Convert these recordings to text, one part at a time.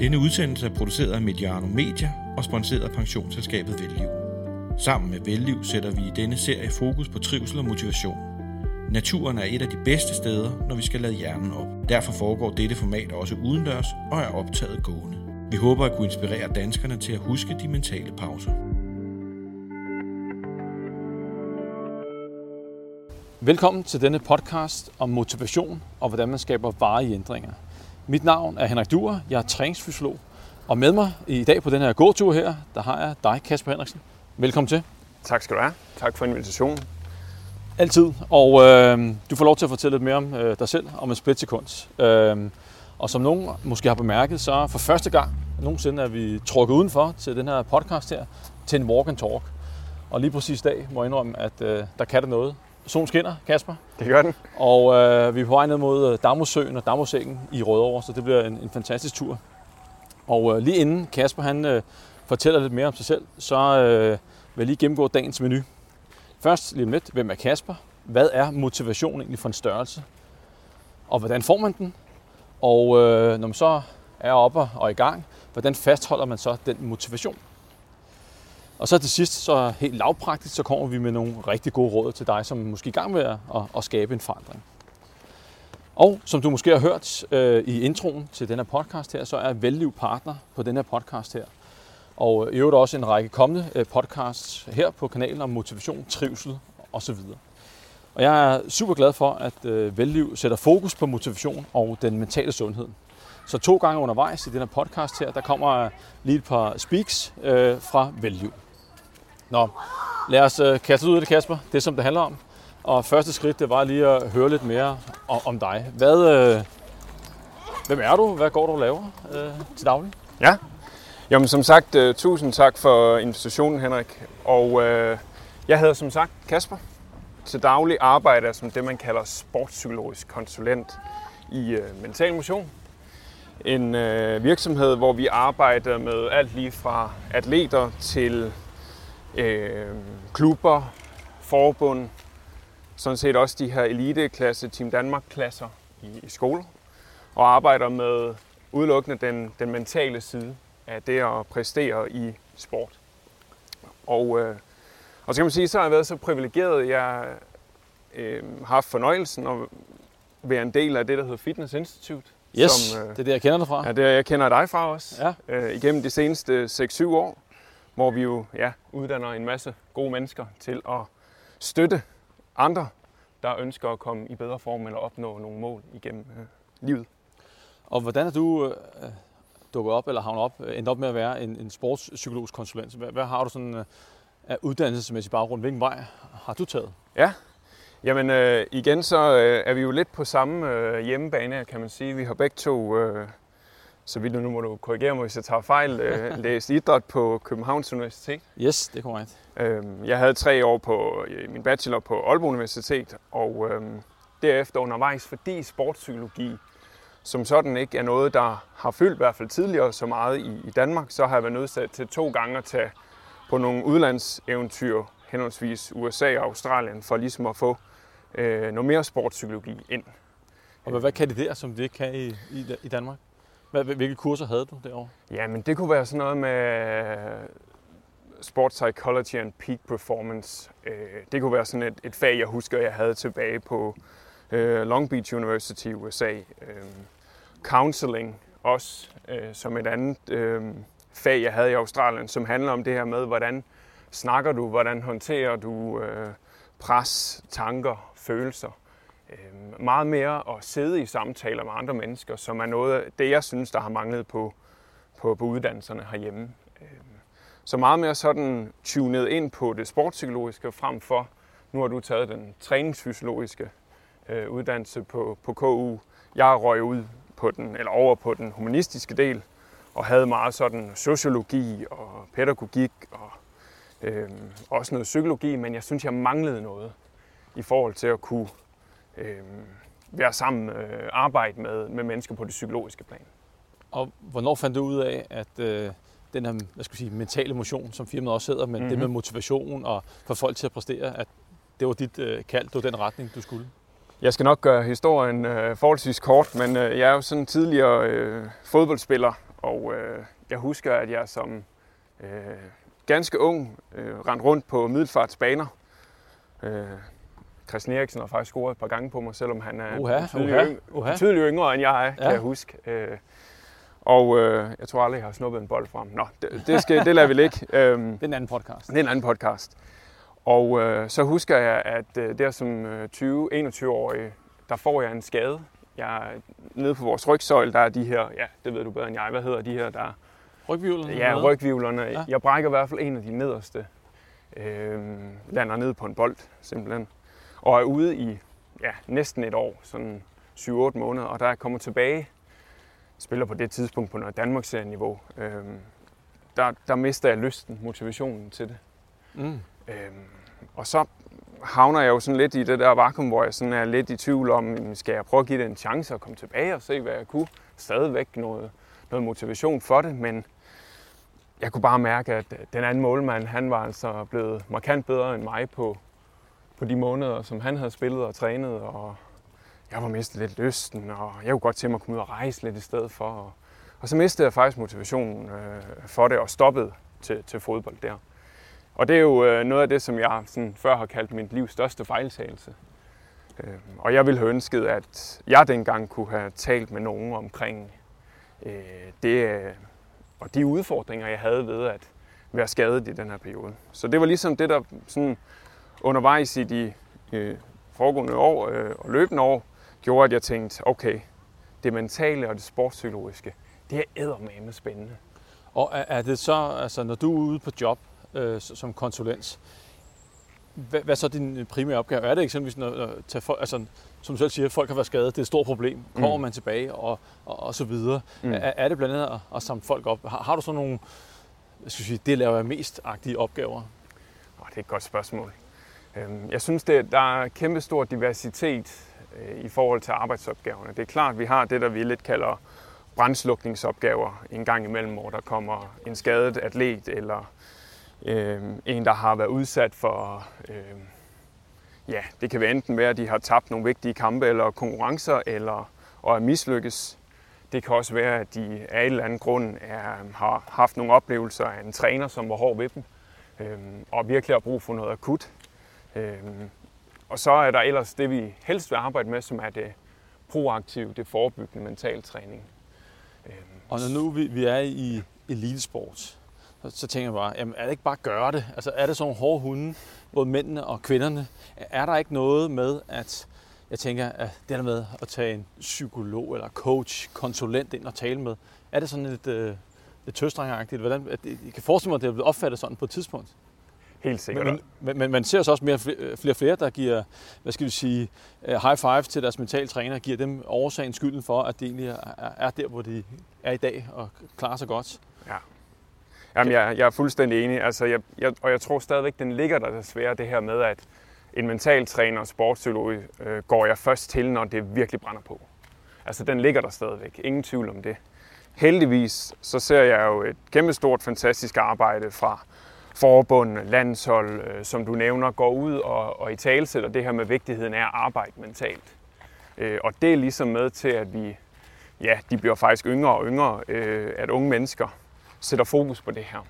Denne udsendelse er produceret af Mediano Media og sponsoreret af pensionsselskabet Velliv. Sammen med Velliv sætter vi i denne serie fokus på trivsel og motivation. Naturen er et af de bedste steder, når vi skal lade hjernen op. Derfor foregår dette format også udendørs og er optaget gående. Vi håber at kunne inspirere danskerne til at huske de mentale pauser. Velkommen til denne podcast om motivation og hvordan man skaber varige ændringer. Mit navn er Henrik Duer, jeg er træningsfysiolog, og med mig i dag på den her gåtur her, der har jeg dig, Kasper Henriksen. Velkommen til. Tak skal du have. Tak for invitationen. Altid. Og øh, du får lov til at fortælle lidt mere om øh, dig selv, om et splitsekund. Øh, og som nogen måske har bemærket, så for første gang nogensinde er vi trukket udenfor til den her podcast her, til en walk and talk. Og lige præcis i dag må jeg indrømme, at øh, der kan det noget. Solen skinner, Kasper. Det gør den. Og øh, vi er på vej ned mod Damosøen og Damosængen i Rødovre, så det bliver en, en fantastisk tur. Og øh, lige inden Kasper han øh, fortæller lidt mere om sig selv, så øh, vil jeg lige gennemgå dagens menu. Først lige lidt, hvem er Kasper? Hvad er motivation egentlig for en størrelse? Og hvordan får man den? Og øh, når man så er oppe og i gang, hvordan fastholder man så den motivation? Og så til sidst, så helt lavpraktisk, så kommer vi med nogle rigtig gode råd til dig, som måske er i gang med at, at skabe en forandring. Og som du måske har hørt øh, i introen til den her podcast her, så er Velliv partner på den her podcast her. Og øh, i øvrigt også en række kommende øh, podcasts her på kanalen om motivation, trivsel osv. Og jeg er super glad for, at øh, Velliv sætter fokus på motivation og den mentale sundhed. Så to gange undervejs i den her podcast her, der kommer lige et par speaks øh, fra Velliv. Nå, lad os øh, kaste ud af det, Kasper. Det, som det handler om. Og første skridt, det var lige at høre lidt mere om, om dig. Hvad, øh, hvem er du? Hvad går du og laver øh, til daglig? Ja, Jamen som sagt, uh, tusind tak for invitationen, Henrik. Og uh, jeg hedder som sagt Kasper. Til daglig arbejder jeg som det, man kalder sportspsykologisk konsulent i uh, mental motion. En uh, virksomhed, hvor vi arbejder med alt lige fra atleter til uh, klubber, forbund, sådan set også de her eliteklasse, Team Danmark-klasser i, i skoler, og arbejder med udelukkende den, den mentale side af det at præstere i sport. Og, øh, og så kan man sige, så har jeg været så privilegeret, jeg øh, har haft fornøjelsen at være en del af det, der hedder Fitness Institute. Yes, som, øh, det er det, jeg kender dig fra. Ja, det er jeg kender dig fra også. Ja. Øh, igennem de seneste 6-7 år, hvor vi jo ja, uddanner en masse gode mennesker til at støtte andre, der ønsker at komme i bedre form eller opnå nogle mål igennem øh, livet. Og hvordan er du øh, dukket op, eller havnet op, endt op med at være en, en sportspsykologisk konsulent. Hvad, hvad har du sådan uh, af uddannelsesmæssig baggrund? Hvilken vej har du taget? Ja, jamen øh, igen så øh, er vi jo lidt på samme øh, hjemmebane, kan man sige. Vi har begge to, øh, så vidt nu må du korrigere mig, hvis jeg tager fejl, øh, læst idræt på Københavns Universitet. Yes, det er korrekt. Øh, jeg havde tre år på min bachelor på Aalborg Universitet, og øh, derefter undervejs, fordi sportspsykologi som sådan ikke er noget, der har fyldt i hvert fald tidligere så meget i, i Danmark, så har jeg været nødsat til to gange at tage på nogle udlandseventyr, henholdsvis USA og Australien, for ligesom at få øh, noget mere sportspsykologi ind. Og hvad, hvad kan det der, som det ikke kan i, i, i Danmark? Hvilke kurser havde du derovre? Ja, men det kunne være sådan noget med øh, Sports Psychology and Peak Performance. Øh, det kunne være sådan et, et fag, jeg husker, jeg havde tilbage på øh, Long Beach University i USA. Counseling også som et andet fag, jeg havde i Australien, som handler om det her med, hvordan snakker du, hvordan håndterer du pres, tanker, følelser. Øh, meget mere at sidde i samtaler med andre mennesker, som er noget af det, jeg synes, der har manglet på, på, på uddannelserne herhjemme. Øh, så meget mere sådan tunet ind på det sportspsykologiske frem for, nu har du taget den træningsfysiologiske øh, uddannelse på, på KU. Jeg røg ud på den, eller over på den humanistiske del, og havde meget sådan sociologi og pædagogik og øh, også noget psykologi, men jeg synes, jeg manglede noget i forhold til at kunne øh, være sammen, øh, arbejde med, med mennesker på det psykologiske plan. Og hvornår fandt du ud af, at øh, den her hvad skal sige, mentale motion, som firmaet også hedder, men mm-hmm. det med mhm. motivation og få folk til at præstere, at det var dit øh, kald, det var den retning, du skulle? Jeg skal nok gøre historien øh, forholdsvis kort, men øh, jeg er jo sådan en tidligere øh, fodboldspiller Og øh, jeg husker, at jeg som øh, ganske ung øh, rendte rundt på middelfartsbaner. Øh, Christian Eriksen har faktisk scoret et par gange på mig, selvom han er Uha, betydeligt, uha, yng- uha. betydeligt yngre, end jeg er, kan Ja. jeg huske. Øh, og øh, jeg tror aldrig, jeg har snuppet en bold frem. Nå, det, det, skal, det lader vi ligge. Øhm, Det er en anden podcast. det er en anden podcast. Og øh, så husker jeg, at øh, der som øh, 20-21-årig, der får jeg en skade. Jeg nede på vores rygsøjle, der er de her, ja, det ved du bedre end jeg, hvad hedder de her, der Rygvivlen? Ja, rygvivlerne. Ja. Jeg brækker i hvert fald en af de nederste. Øhm, lander ned på en bold, simpelthen. Og er ude i ja, næsten et år, sådan 7-8 måneder. Og der er kommet tilbage, spiller på det tidspunkt på noget Danmarks niveau. Øhm, der, der mister jeg lysten, motivationen til det. Mm. Øhm, og så havner jeg jo sådan lidt i det der vakuum, hvor jeg sådan er lidt i tvivl om, skal jeg prøve at give det en chance og komme tilbage og se, hvad jeg kunne. Stadigvæk noget, noget motivation for det, men jeg kunne bare mærke, at den anden målmand, han var altså blevet markant bedre end mig på, på de måneder, som han havde spillet og trænet, og jeg var mistet lidt lysten, og jeg kunne godt tænke mig at komme ud og rejse lidt i stedet for. Og, og så mistede jeg faktisk motivationen øh, for det og stoppede til, til fodbold der. Og det er jo øh, noget af det, som jeg sådan, før har kaldt mit livs største fejltagelse. Øh, og jeg ville have ønsket, at jeg dengang kunne have talt med nogen omkring øh, det, øh, og de udfordringer, jeg havde ved at være skadet i den her periode. Så det var ligesom det, der sådan undervejs i de øh, foregående år øh, og løbende år, gjorde, at jeg tænkte, okay, det mentale og det sportspsykologiske, det er eddermame spændende. Og er, er det så, altså når du er ude på job øh, som konsulent, hvad, hvad er så din primære opgave? Er det eksempelvis, når, når tage folk, altså, som du selv siger, folk har været skadet, det er et stort problem, kommer Mm. man tilbage og, og, og så videre. Mm. Mm. Er, er det blandt andet at, at samle folk op? Har, har du sådan nogle, hvad skal jeg sige, det laver jeg mest agtige opgaver? Oh, det er et godt spørgsmål. Øhm, jeg synes, det, der er kæmpe stor diversitet øh, i forhold til arbejdsopgaverne. Det er klart, at vi har det, der vi lidt kalder brændslukningsopgaver en gang imellem, hvor der kommer en skadet atlet eller øh, en, der har været udsat for, øh, ja, det kan være enten være, at de har tabt nogle vigtige kampe eller konkurrencer, eller og er mislykkes. Det kan også være, at de af en eller anden grund er, har haft nogle oplevelser af en træner, som var hård ved dem, øh, og virkelig har brug for noget akut. Øhm, og så er der ellers det, vi helst vil arbejde med, som er det proaktive, det forebyggende mentaltræning. Øhm, Og når nu vi, vi er i elitesport, så, så tænker jeg bare, jamen, er det ikke bare at gøre det? Altså er det sådan nogle hårde hunde, både mændene og kvinderne? Er der ikke noget med, at jeg tænker, at det der med at tage en psykolog eller coach, konsulent ind og tale med, er det sådan lidt, øh, lidt tøstrengeragtigt? Hvordan, at I jeg kan forestille mig, at det er blevet opfattet sådan på et tidspunkt helt sikkert. Men, men, men man ser så også mere flere, flere og flere, der giver, hvad skal vi sige, øh, high five til deres mental træner, giver dem årsagen skylden for, at de egentlig er, er der, hvor de er i dag og klarer sig godt. Jamen, jeg, jeg er fuldstændig enig, altså, jeg, jeg, og jeg tror stadigvæk, den ligger der desværre, det her med, at en mentaltræner og sportspsykolog øh, går jeg først til, når det virkelig brænder på. Altså, den ligger der stadigvæk. Ingen tvivl om det. Heldigvis, så ser jeg jo et kæmpestort, fantastisk arbejde fra forbund, landshold, øh, som du nævner, går ud og, og i talesætter det her med vigtigheden af at arbejde mentalt. Øh, og det er ligesom med til, at vi, ja, de bliver faktisk yngre og yngre, øh, at unge mennesker sætter fokus på det her,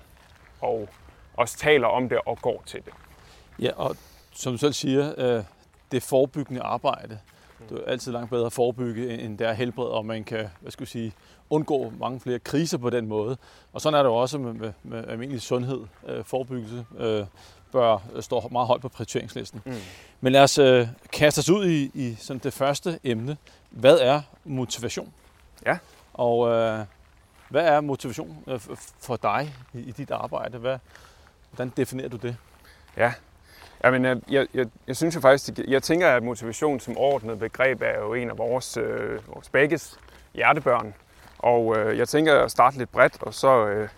og også taler om det og går til det. Ja, og som du selv siger, øh, det forebyggende arbejde, det er altid langt bedre at forebygge, end det er helbred, helbrede, og man kan, hvad skal jeg sige, undgå mange flere kriser på den måde. Og sådan er det jo også med, med, med almindelig sundhed. Øh, forebyggelse øh, bør stå meget højt på prioriteringslisten. Mm. Men lad os øh, kaste os ud i, i sådan det første emne. Hvad er motivation? Ja. Og øh, hvad er motivation øh, for dig i, i dit arbejde? Hvad, hvordan definerer du det? Ja, Jamen, jeg, jeg, jeg, jeg synes jo faktisk, jeg tænker, at motivation som ordnet begreb er jo en af vores, øh, vores begges hjertebørn. Og øh, jeg tænker at starte lidt bredt, og så øh,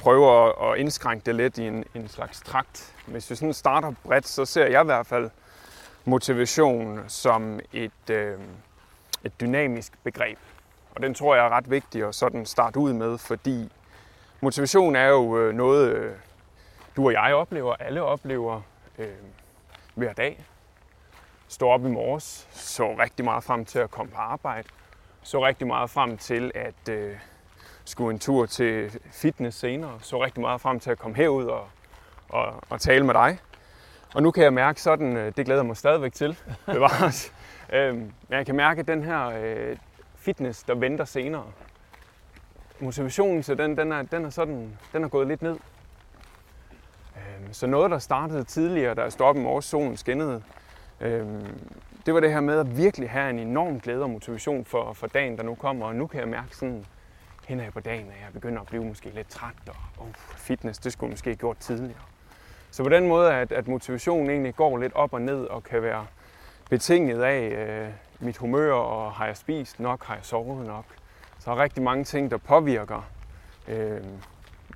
prøve at, at indskrænke det lidt i en, en slags trakt. Hvis vi sådan starter bredt, så ser jeg i hvert fald motivation som et, øh, et dynamisk begreb. Og den tror jeg er ret vigtig at sådan starte ud med, fordi motivation er jo øh, noget, øh, du og jeg oplever, alle oplever øh, hver dag. Stå op i morges, så rigtig meget frem til at komme på arbejde. Så rigtig meget frem til at øh, skulle en tur til fitness senere. Så rigtig meget frem til at komme herud og, og, og tale med dig. Og nu kan jeg mærke sådan, øh, det glæder mig stadigvæk til, bevares. øhm, men jeg kan mærke, at den her øh, fitness, der venter senere, motivationen til den, den er, den er, sådan, den er gået lidt ned. Øhm, så noget, der startede tidligere, da jeg stod op i morges, solen skinnede, øhm, det var det her med at virkelig have en enorm glæde og motivation for, for dagen, der nu kommer. Og nu kan jeg mærke sådan, hen på dagen, at jeg begynder at blive måske lidt træt, og uh, fitness, det skulle måske have gjort tidligere. Så på den måde, at, at motivationen egentlig går lidt op og ned og kan være betinget af øh, mit humør, og har jeg spist nok, har jeg sovet nok. Så er rigtig mange ting, der påvirker øh,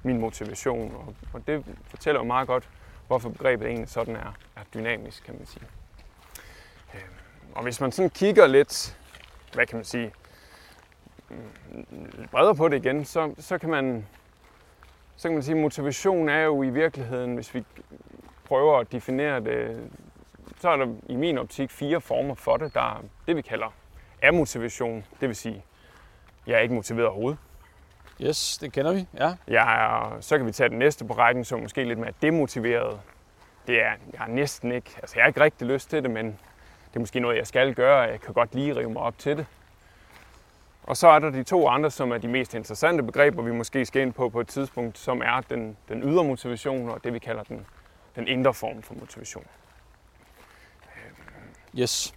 min motivation, og, og det fortæller jo meget godt, hvorfor begrebet egentlig sådan er, er dynamisk, kan man sige. Øh, og hvis man sådan kigger lidt, hvad kan man sige, lidt bredere på det igen, så, så kan man så kan man sige, at motivation er jo i virkeligheden, hvis vi prøver at definere det, så er der i min optik fire former for det. Der er det, vi kalder amotivation, det vil sige, jeg er ikke motiveret overhovedet. Yes, det kender vi, ja. Jeg er, så kan vi tage den næste på rækken, som måske lidt mere demotiveret. Det er, jeg har næsten ikke, altså jeg har ikke rigtig lyst til det, men det er måske noget, jeg skal gøre, jeg kan godt lige rive mig op til det. Og så er der de to andre, som er de mest interessante begreber, vi måske skal ind på på et tidspunkt, som er den, den ydre motivation og det, vi kalder den, den indre form for motivation. Yes.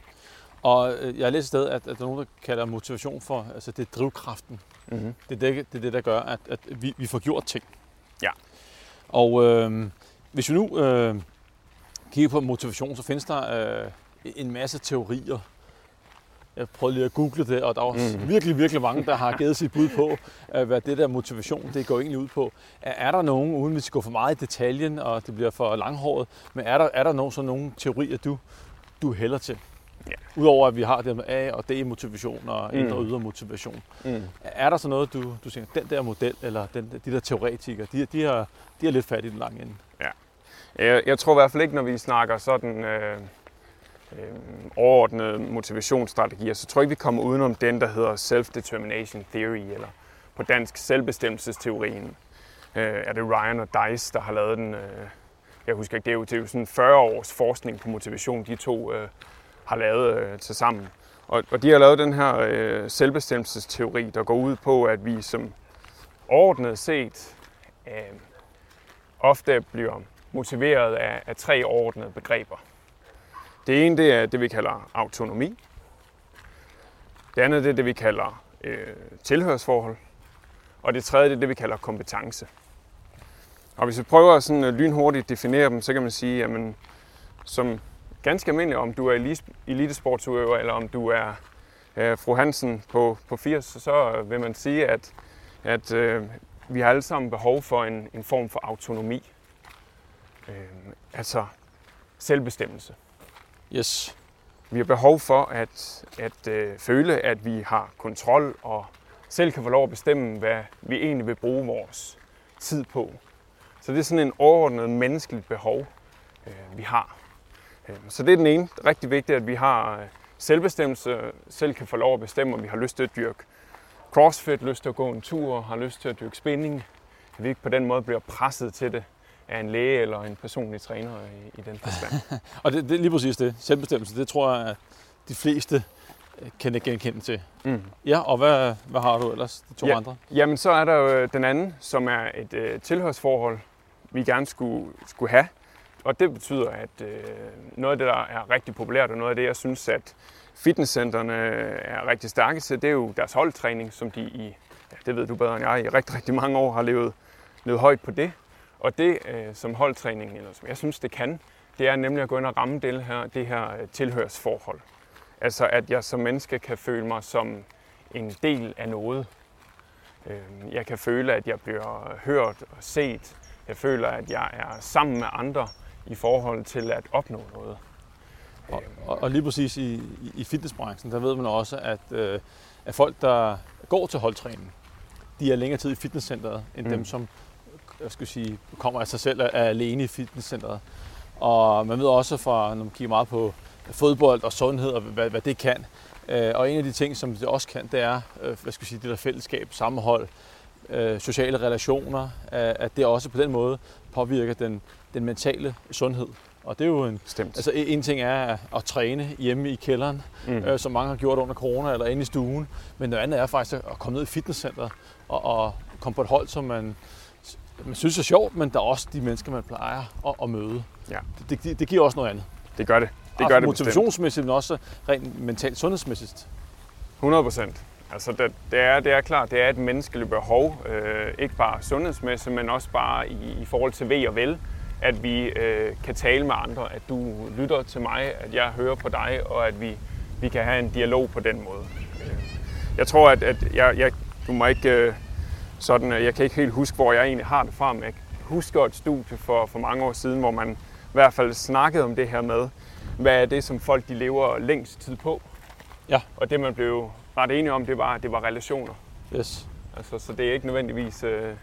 Og øh, jeg har læst et sted, at, at der er nogen, der kalder motivation for, altså det er drivkraften. Mm-hmm. Det, er det, det er det, der gør, at, at vi, vi får gjort ting. Ja. Og øh, hvis vi nu øh, kigger på motivation, så findes der øh, en masse teorier jeg prøvede lige at google det, og der var mm. virkelig, virkelig mange, der har givet sit bud på, hvad det der motivation det går egentlig ud på. Er der nogen, uden vi skal gå for meget i detaljen, og det bliver for langhåret, men er der, er der nogen, sådan nogle teorier, du, du hælder til? Ja. Udover at vi har det med A og D motivation og indre og mm. ydre motivation. Mm. Er der så noget, du, du siger, den der model, eller den, de der teoretikere, de, de, har, de har lidt fat i den lange ende? Ja. Jeg, jeg tror i hvert fald ikke, når vi snakker sådan... Øh øh, overordnede motivationsstrategier, så tror jeg ikke, vi kommer udenom den, der hedder Self-Determination Theory, eller på dansk selvbestemmelsesteorien. Øh, er det Ryan og Dice, der har lavet den? Øh, jeg husker ikke, det er jo, det er jo sådan 40 års forskning på motivation, de to øh, har lavet øh, til sammen. Og, og de har lavet den her øh, selvbestemmelsesteori, der går ud på, at vi som overordnet set øh, ofte bliver motiveret af, af tre overordnede begreber. Det ene det er det, vi kalder autonomi. Det andet det er det, vi kalder øh, tilhørsforhold. Og det tredje det er det, vi kalder kompetence. Og hvis vi prøver at sådan øh, lynhurtigt definere dem, så kan man sige, at som ganske almindelig, om du er elitesportsudøver, eller om du er øh, fru Hansen på, på 80, så vil man sige, at, at øh, vi har alle sammen behov for en, en form for autonomi. Øh, altså selvbestemmelse. Yes. Vi har behov for at, at øh, føle, at vi har kontrol og selv kan få lov at bestemme, hvad vi egentlig vil bruge vores tid på. Så det er sådan en overordnet menneskeligt behov, øh, vi har. Øh, så det er den ene. Det er rigtig vigtigt, at vi har øh, selvbestemmelse, selv kan få lov at bestemme, om vi har lyst til at dyrke crossfit, lyst til at gå en tur, har lyst til at dyrke spinning. At vi ikke på den måde bliver presset til det af en læge eller en personlig træner i, i den forstand. og det, det er lige præcis det. Selvbestemmelse, det tror jeg, at de fleste øh, kan det genkende til. Mm. Ja, og hvad, hvad har du ellers, de to ja, andre? Jamen, så er der jo øh, den anden, som er et øh, tilhørsforhold, vi gerne skulle, skulle have. Og det betyder, at øh, noget af det, der er rigtig populært, og noget af det, jeg synes, at fitnesscenterne er rigtig stærke til, det er jo deres holdtræning, som de i, ja, det ved du bedre end jeg, i rigtig, rigtig mange år har levet, levet højt på det. Og det, øh, som holdtræning, eller som jeg synes, det kan, det er nemlig at gå ind og ramme det her, det her øh, tilhørsforhold. Altså at jeg som menneske kan føle mig som en del af noget. Øh, jeg kan føle, at jeg bliver hørt og set. Jeg føler, at jeg er sammen med andre i forhold til at opnå noget. Og, og, og lige præcis i, i fitnessbranchen, der ved man også, at, øh, at folk, der går til holdtræning, de er længere tid i fitnesscenteret, end mm. dem, som jeg skal sige, kommer af sig selv er alene i fitnesscenteret. Og man ved også fra, når man kigger meget på fodbold og sundhed og hvad, hvad det kan. Øh, og en af de ting, som det også kan, det er, øh, hvad skal jeg sige, det der fællesskab, sammenhold, øh, sociale relationer, at, det også på den måde påvirker den, den mentale sundhed. Og det er jo en, Stemt. altså en ting er at, træne hjemme i kælderen, mm. øh, som mange har gjort under corona eller inde i stuen. Men noget andet er faktisk at komme ned i fitnesscenteret og, og komme på et hold, som man, man synes er sjovt, men der er også de mennesker, man plejer at, at møde. Ja. Det, det, det giver også noget andet. Det gør det. Det gør det motivationsmæssigt, men også rent mentalt sundhedsmæssigt. 100 procent. Altså det, det, er, det er klart, det er et menneskeligt behov, øh, ikke bare sundhedsmæssigt, men også bare i, i forhold til ved og vel, at vi øh, kan tale med andre, at du lytter til mig, at jeg hører på dig, og at vi, vi kan have en dialog på den måde. Jeg tror, at, at jeg, jeg, du må ikke øh, sådan, øh, jeg kan ikke helt huske, hvor jeg egentlig har det fra, men jeg husker et studie for, for mange år siden, hvor man i hvert fald snakkede om det her med, hvad er det, som folk de lever længst tid på. Ja. Og det man blev ret enige om, det var, det var relationer. Yes. Altså, så det er ikke nødvendigvis øh,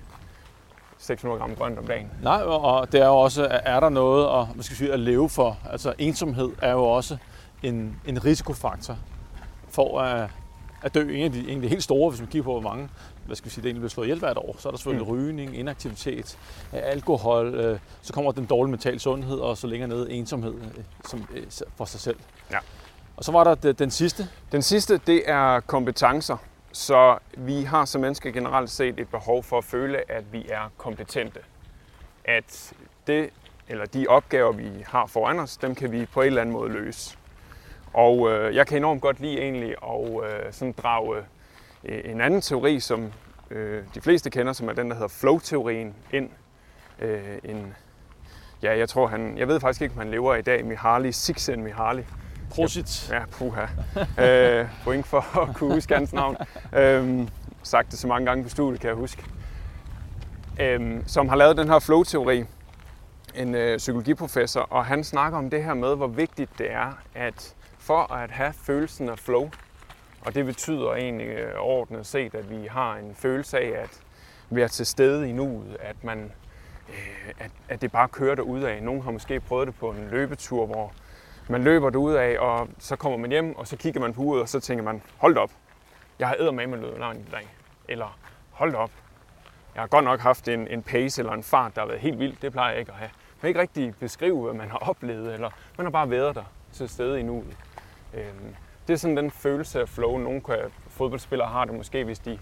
600 gram grønt om dagen. Nej, og det er jo også, er der noget at, hvad skal sige, at leve for? Altså ensomhed er jo også en, en risikofaktor for at, at dø. En af, de, en af de helt store, hvis man kigger på, hvor mange hvad skal vi sige, det egentlig bliver slået ihjel hvert år, så er der selvfølgelig mm. rygning, inaktivitet, øh, alkohol, øh, så kommer den dårlige mental sundhed, og så længere nede ensomhed øh, som, for sig selv. Ja. Og så var der den- sidste. Den sidste, det er kompetencer. Så vi har som mennesker generelt set et behov for at føle, at vi er kompetente. At det, eller de opgaver, vi har foran os, dem kan vi på en eller anden måde løse. Og øh, jeg kan enormt godt lide egentlig at øh, sådan drage en anden teori, som øh, de fleste kender, som er den, der hedder flow-teorien, ind. Øh, en, ja, jeg tror han, jeg ved faktisk ikke, om han lever i dag, Mihaly Csikszentmihalyi. Prosit. Ja, puha. øh, point for at kunne huske hans navn. Øhm, sagt det så mange gange på studiet, kan jeg huske. Øhm, som har lavet den her flow-teori, en øh, psykologiprofessor, og han snakker om det her med, hvor vigtigt det er, at for at have følelsen af flow, og det betyder egentlig ordnet overordnet set, at vi har en følelse af at være til stede i nuet, at man øh, at, at det bare kører af. Nogle har måske prøvet det på en løbetur, hvor man løber af, og så kommer man hjem, og så kigger man på uret, og så tænker man, hold da op, jeg har med med løbet langt i dag. Eller hold da op, jeg har godt nok haft en, en pace eller en fart, der har været helt vild. Det plejer jeg ikke at have. Man kan ikke rigtig beskrive, hvad man har oplevet, eller man har bare været der til stede i nuet. Øhm, det er sådan den følelse af flow. Nogle fodboldspillere har det måske, hvis de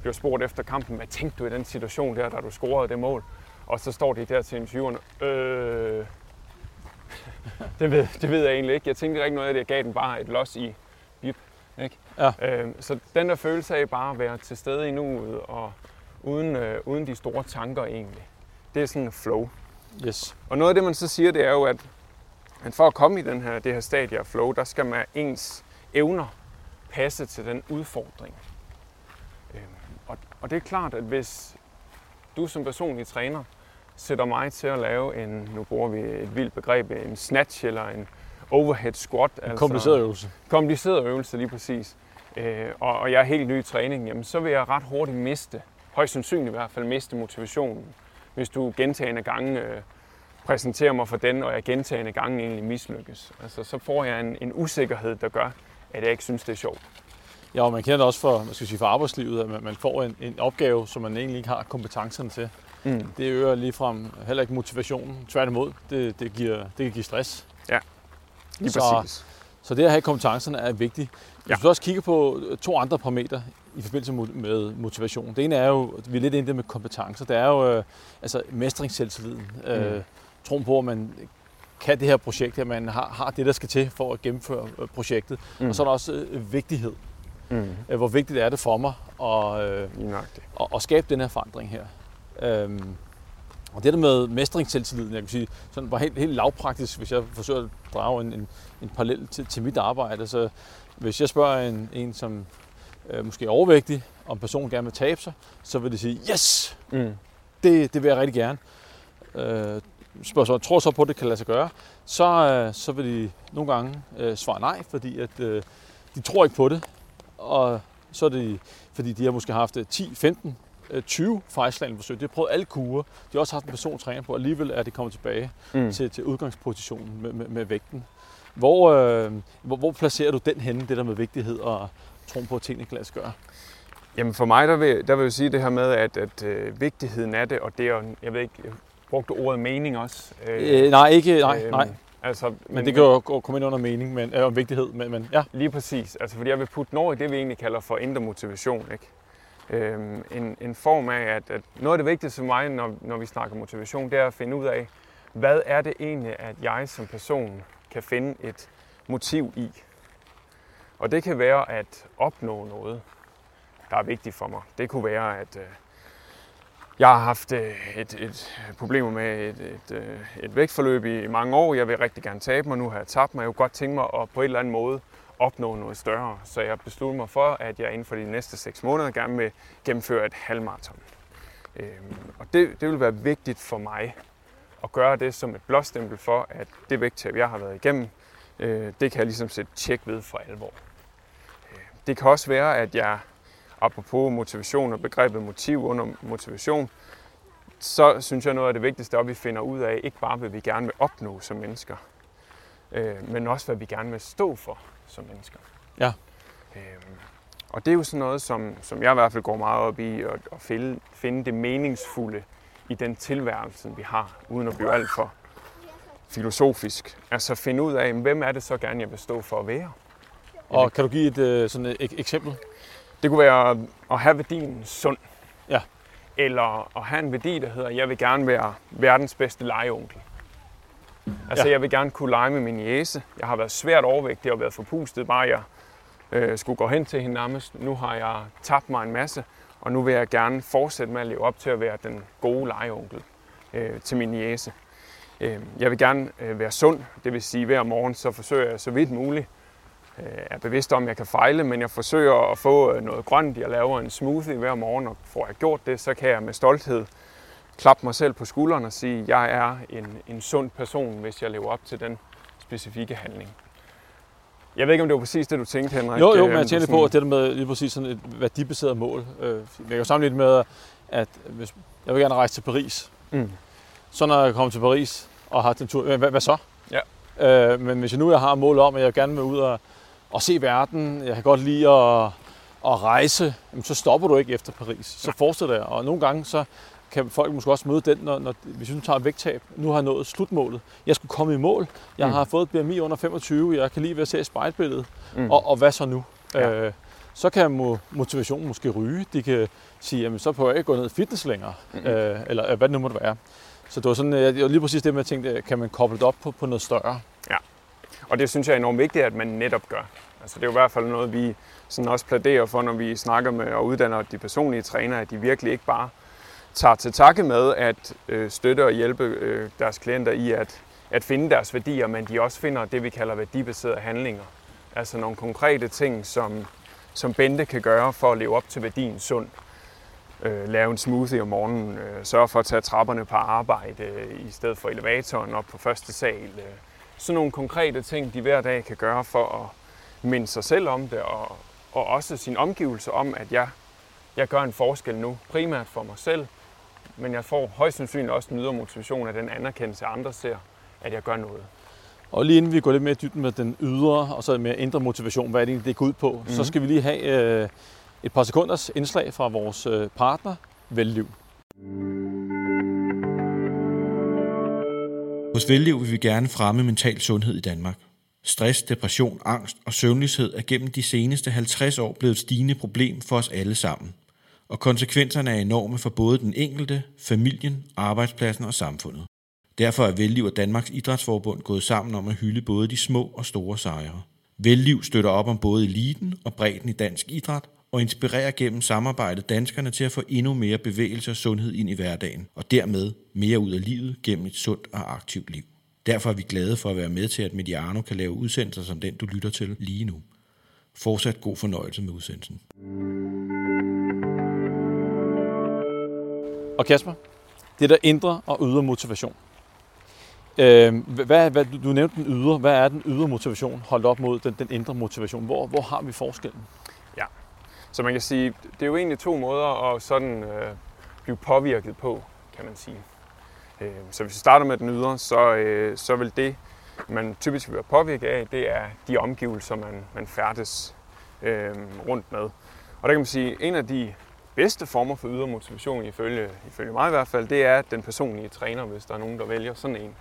bliver spurgt efter kampen, hvad tænkte du i den situation der, da du scorede det mål? Og så står de der til interviewerne, øh, det, ved, det ved jeg egentlig ikke. Jeg tænkte ikke noget af det. Jeg gav den bare et los i bip. Ikke? Ja. Øhm, så den der følelse af bare at være til stede i nuet og uden, øh, uden de store tanker egentlig, det er sådan en flow. Yes. Og noget af det, man så siger, det er jo, at, at for at komme i den her, det her stadie af flow, der skal man ens evner passe til den udfordring. Øhm, og, og det er klart, at hvis du som personlig træner sætter mig til at lave en, nu bruger vi et vildt begreb, en snatch eller en overhead squat. En altså, kompliceret øvelse. Kompliceret øvelse, lige præcis. Øh, og, og jeg er helt ny i træningen, jamen, så vil jeg ret hurtigt miste, højst sandsynligt i hvert fald, miste motivationen. Hvis du gentagende gange øh, præsenterer mig for den, og jeg gentagende gange egentlig mislykkes. Altså, så får jeg en, en usikkerhed, der gør, at jeg ikke synes, det er sjovt. Ja, og man kender det også for, hvad skal sige, for arbejdslivet, at man, man får en, en opgave, som man egentlig ikke har kompetencerne til. Mm. Det øger ligefrem heller ikke motivationen. Tværtimod, det, det, giver, det kan give stress. Lige Så- præcis. Så det at have kompetencerne er vigtigt. Hvis Ja. du også kigger på to andre parametre i forbindelse med motivation. Det ene er jo, vi er lidt inde med kompetencer, det er jo øh, altså mestringsselvtilliden. Mm. Øh, troen på, at man kan det her projekt, at man har, har det, der skal til for at gennemføre øh, projektet. Mm. Og så er der også øh, vigtighed. Mm. Øh, hvor vigtigt er det for mig at, øh, at, at skabe den her forandring her. Øhm, og det der med mestringsselvtilliden, jeg kan sige, sådan bare helt, helt lavpraktisk, hvis jeg forsøger at drage en, en, en parallel til, til mit arbejde. Så hvis jeg spørger en, en som øh, måske er overvægtig, om personen gerne vil tabe sig, så vil de sige, yes, Mm. det, det vil jeg rigtig gerne. Øh, spørger tror så på, at det kan lade sig gøre, så, øh, så vil de nogle gange øh, svare nej, fordi at, øh, de tror ikke på det. Og så er det, fordi de har måske haft øh, 10, 15, øh, 20 fejlslagende forsøg. De har prøvet alle kurer. De har også haft en person træner på, og alligevel er de kommet tilbage Mm. til, til udgangspositionen med, med, med vægten. Hvor, øh, hvor, hvor placerer du den henne, det der med vigtighed og troen på, at tingene kan lade sig gøre? Jamen for mig, der vil, der vil jeg sige det her med, at, at øh, vigtigheden af det, og det er, jeg ved ikke, brugte ordet mening også. Øh, nej, ikke, nej, øh, nej. Altså, men, men det kan jo komme ind under mening, men, øh, vigtighed, men, men ja. Lige præcis, altså fordi jeg vil putte noget i det, vi egentlig kalder for indre motivation, ikke? Øhm, en, en form af, at, at noget af det vigtigste for mig, når, når vi snakker motivation, det er at finde ud af, hvad er det egentlig, at jeg som person kan finde et motiv i. Og det kan være at opnå noget, der er vigtigt for mig. Det kunne være, at øh, jeg har haft øh, et, et problem med et, et, øh, et vægtforløb i mange år. Jeg vil rigtig gerne tabe mig. Nu har jeg tabt mig. Jeg kunne godt tænke mig at på en eller anden måde opnå noget større. Så jeg besluttede mig for, at jeg inden for de næste 6 måneder gerne vil gennemføre et halvmarathon. Øhm, og det, det vil være vigtigt for mig at gøre det som et blåstempel for, at det vægttab, jeg har været igennem, øh, det kan jeg ligesom sætte tjek ved for alvor. Øh, det kan også være, at jeg, apropos motivation og begrebet motiv under motivation, så synes jeg noget af det vigtigste at vi finder ud af, ikke bare hvad vi gerne vil opnå som mennesker, øh, men også hvad vi gerne vil stå for som mennesker. Ja. Øhm, og det er jo sådan noget, som, som jeg i hvert fald går meget op i, at, at finde, finde det meningsfulde i den tilværelse, vi har, uden at blive alt for filosofisk. Altså finde ud af, hvem er det så gerne, jeg vil stå for at være. Og kan du give et, øh, sådan et eksempel? Det kunne være at have værdien sund. Ja. Eller at have en værdi, der hedder, jeg vil gerne være verdens bedste legeonkel. Altså, ja. jeg vil gerne kunne lege med min jæse. Jeg har været svært overvægtig og været forpustet, bare jeg øh, skulle gå hen til hende nærmest. Nu har jeg tabt mig en masse, og nu vil jeg gerne fortsætte med at leve op til at være den gode legeonkel øh, til min jæse. Øh, jeg vil gerne øh, være sund, det vil sige, hver morgen så forsøger jeg så vidt muligt er bevidst om, at jeg kan fejle, men jeg forsøger at få øh, noget grønt. Jeg laver en smoothie hver morgen, og får jeg gjort det, så kan jeg med stolthed klappe mig selv på skulderen og sige, at jeg er en, en sund person, hvis jeg lever op til den specifikke handling. Jeg ved ikke, om det var præcis det, du tænkte, Henrik. Jo, jo, men jeg tænkte på, at det der med lige præcis sådan et værdibaseret mål. Øh, jeg kan sammenligne med, at hvis jeg vil gerne rejse til Paris. Mm. Så når jeg kommer til Paris og har den tur, hvad, hvad så? Ja. Øh, men hvis jeg nu jeg har mål om, at jeg gerne vil ud og, og se verden, jeg kan godt lide at, at rejse, jamen, så stopper du ikke efter Paris. Så fortsætter jeg. Og nogle gange så kan folk måske også møde den, når, når hvis vi nu tager vægttab. Nu har jeg nået slutmålet. Jeg skulle komme i mål. Jeg mm. har fået et BMI under 25. Jeg kan lige ved at se spejlbilledet. Mm. Og, og hvad så nu? Ja. Øh, så kan motivationen måske ryge. De kan sige, jamen så prøver jeg ikke gå ned i fitness længere. Mm. Øh, eller øh, hvad det nu måtte være. Så det var sådan, jeg, lige præcis det med at tænke, kan man koble det op på, på noget større? Ja, og det synes jeg er enormt vigtigt, at man netop gør. Altså det er jo i hvert fald noget, vi sådan også pladerer for, når vi snakker med og uddanner de personlige trænere, at de virkelig ikke bare tager til takke med at øh, støtte og hjælpe øh, deres klienter i at, at finde deres værdier, men de også finder det, vi kalder værdibaserede handlinger. Altså nogle konkrete ting, som, som Bente kan gøre for at leve op til værdien sund. Øh, lave en smoothie om morgenen, øh, sørge for at tage trapperne på arbejde øh, i stedet for elevatoren op på første sal. Øh. Sådan nogle konkrete ting, de hver dag kan gøre for at minde sig selv om det, og, og også sin omgivelse om, at jeg, jeg gør en forskel nu, primært for mig selv, men jeg får højst sandsynligt også den ydre motivation af den anerkendelse, andre ser, at jeg gør noget. Og lige inden vi går lidt mere i dybden med den ydre og så med indre motivation, hvad er det egentlig, det går ud på, mm-hmm. så mhm. skal vi lige have øh, et par sekunders indslag fra vores øh, partner, Velliv. Hos Velliv vil vi gerne fremme mental sundhed i Danmark. Stress, depression, angst og søvnløshed er gennem de seneste 50 år blevet et stigende problem for os alle sammen – og konsekvenserne er enorme for både den enkelte, familien, arbejdspladsen og samfundet. Derfor er Velliv og Danmarks Idrætsforbund gået sammen om at hylde både de små og store sejre. Velliv støtter op om både eliten og bredden i dansk idræt og inspirerer gennem samarbejdet danskerne til at få endnu mere bevægelse og sundhed ind i hverdagen, og dermed mere ud af livet gennem et sundt og aktivt liv. Derfor er vi glade for at være med til, at Mediano kan lave udsendelser som den, du lytter til lige nu. Fortsat god fornøjelse med udsendelsen. Og Kasper, det der indre og ydre motivation. Øh, hvad, hvad, du nævnte den ydre. Hvad er den ydre motivation holdt op mod den, den indre motivation? Hvor, hvor har vi forskellen? Så man kan sige, det er jo egentlig to måder at sådan øh, blive påvirket på, kan man sige. Øh, så hvis vi starter med den ydre, så, øh, så vil det, man typisk vil være påvirket af, det er de omgivelser, man, man færdes øh, rundt med. Og der kan man sige, at en af de bedste former for ydre motivation, ifølge, ifølge mig i hvert fald, det er den personlige træner, hvis der er nogen, der vælger sådan en.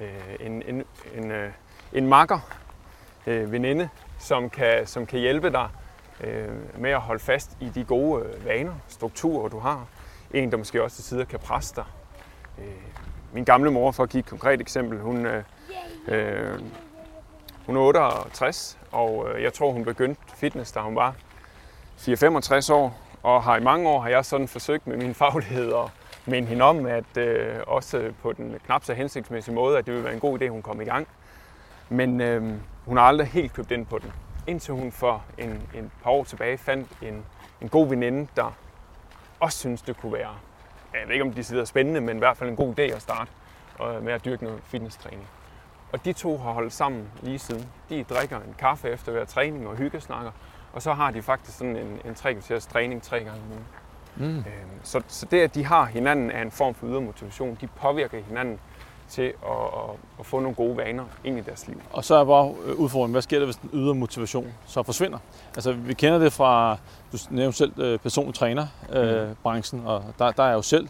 Øh, en, en, en, øh, en makker, øh, veninde, som kan, som kan hjælpe dig øh, med at holde fast i de gode øh, vaner, strukturer, du har. En, der måske også til tider kan presse dig. Øh, min gamle mor, for at give et konkret eksempel, hun, øh, øh hun er 68, og øh, jeg tror, hun begyndte fitness, da hun var 4-65 år. Og har i mange år har jeg sådan forsøgt med min faglighed at minde hende om, at øh, også på den knap så hensigtsmæssige måde, at det ville være en god idé, hun kom i gang. Men øh, hun har aldrig helt købt ind på den. Indtil hun for en, en par år tilbage fandt en, en god veninde, der også synes, det kunne være, jeg ved ikke om de sidder spændende, men i hvert fald en god idé at starte øh, med at dyrke noget fitnesstræning. Og de to har holdt sammen lige siden. De drikker en kaffe efter hver træning og hyggesnakker, og så har de faktisk sådan en, en tre kvarters træning tre gange om ugen. Mm. Øhm, så, så det, at de har hinanden, er en form for ydre motivation. De påvirker hinanden til at, at, få nogle gode vaner ind i deres liv. Og så er bare øh, udfordringen, hvad sker der, hvis den ydre motivation så forsvinder? Altså, vi kender det fra, du nævnte selv øh, personlig trænerbranchen, øh, og der, der er jeg jo selv.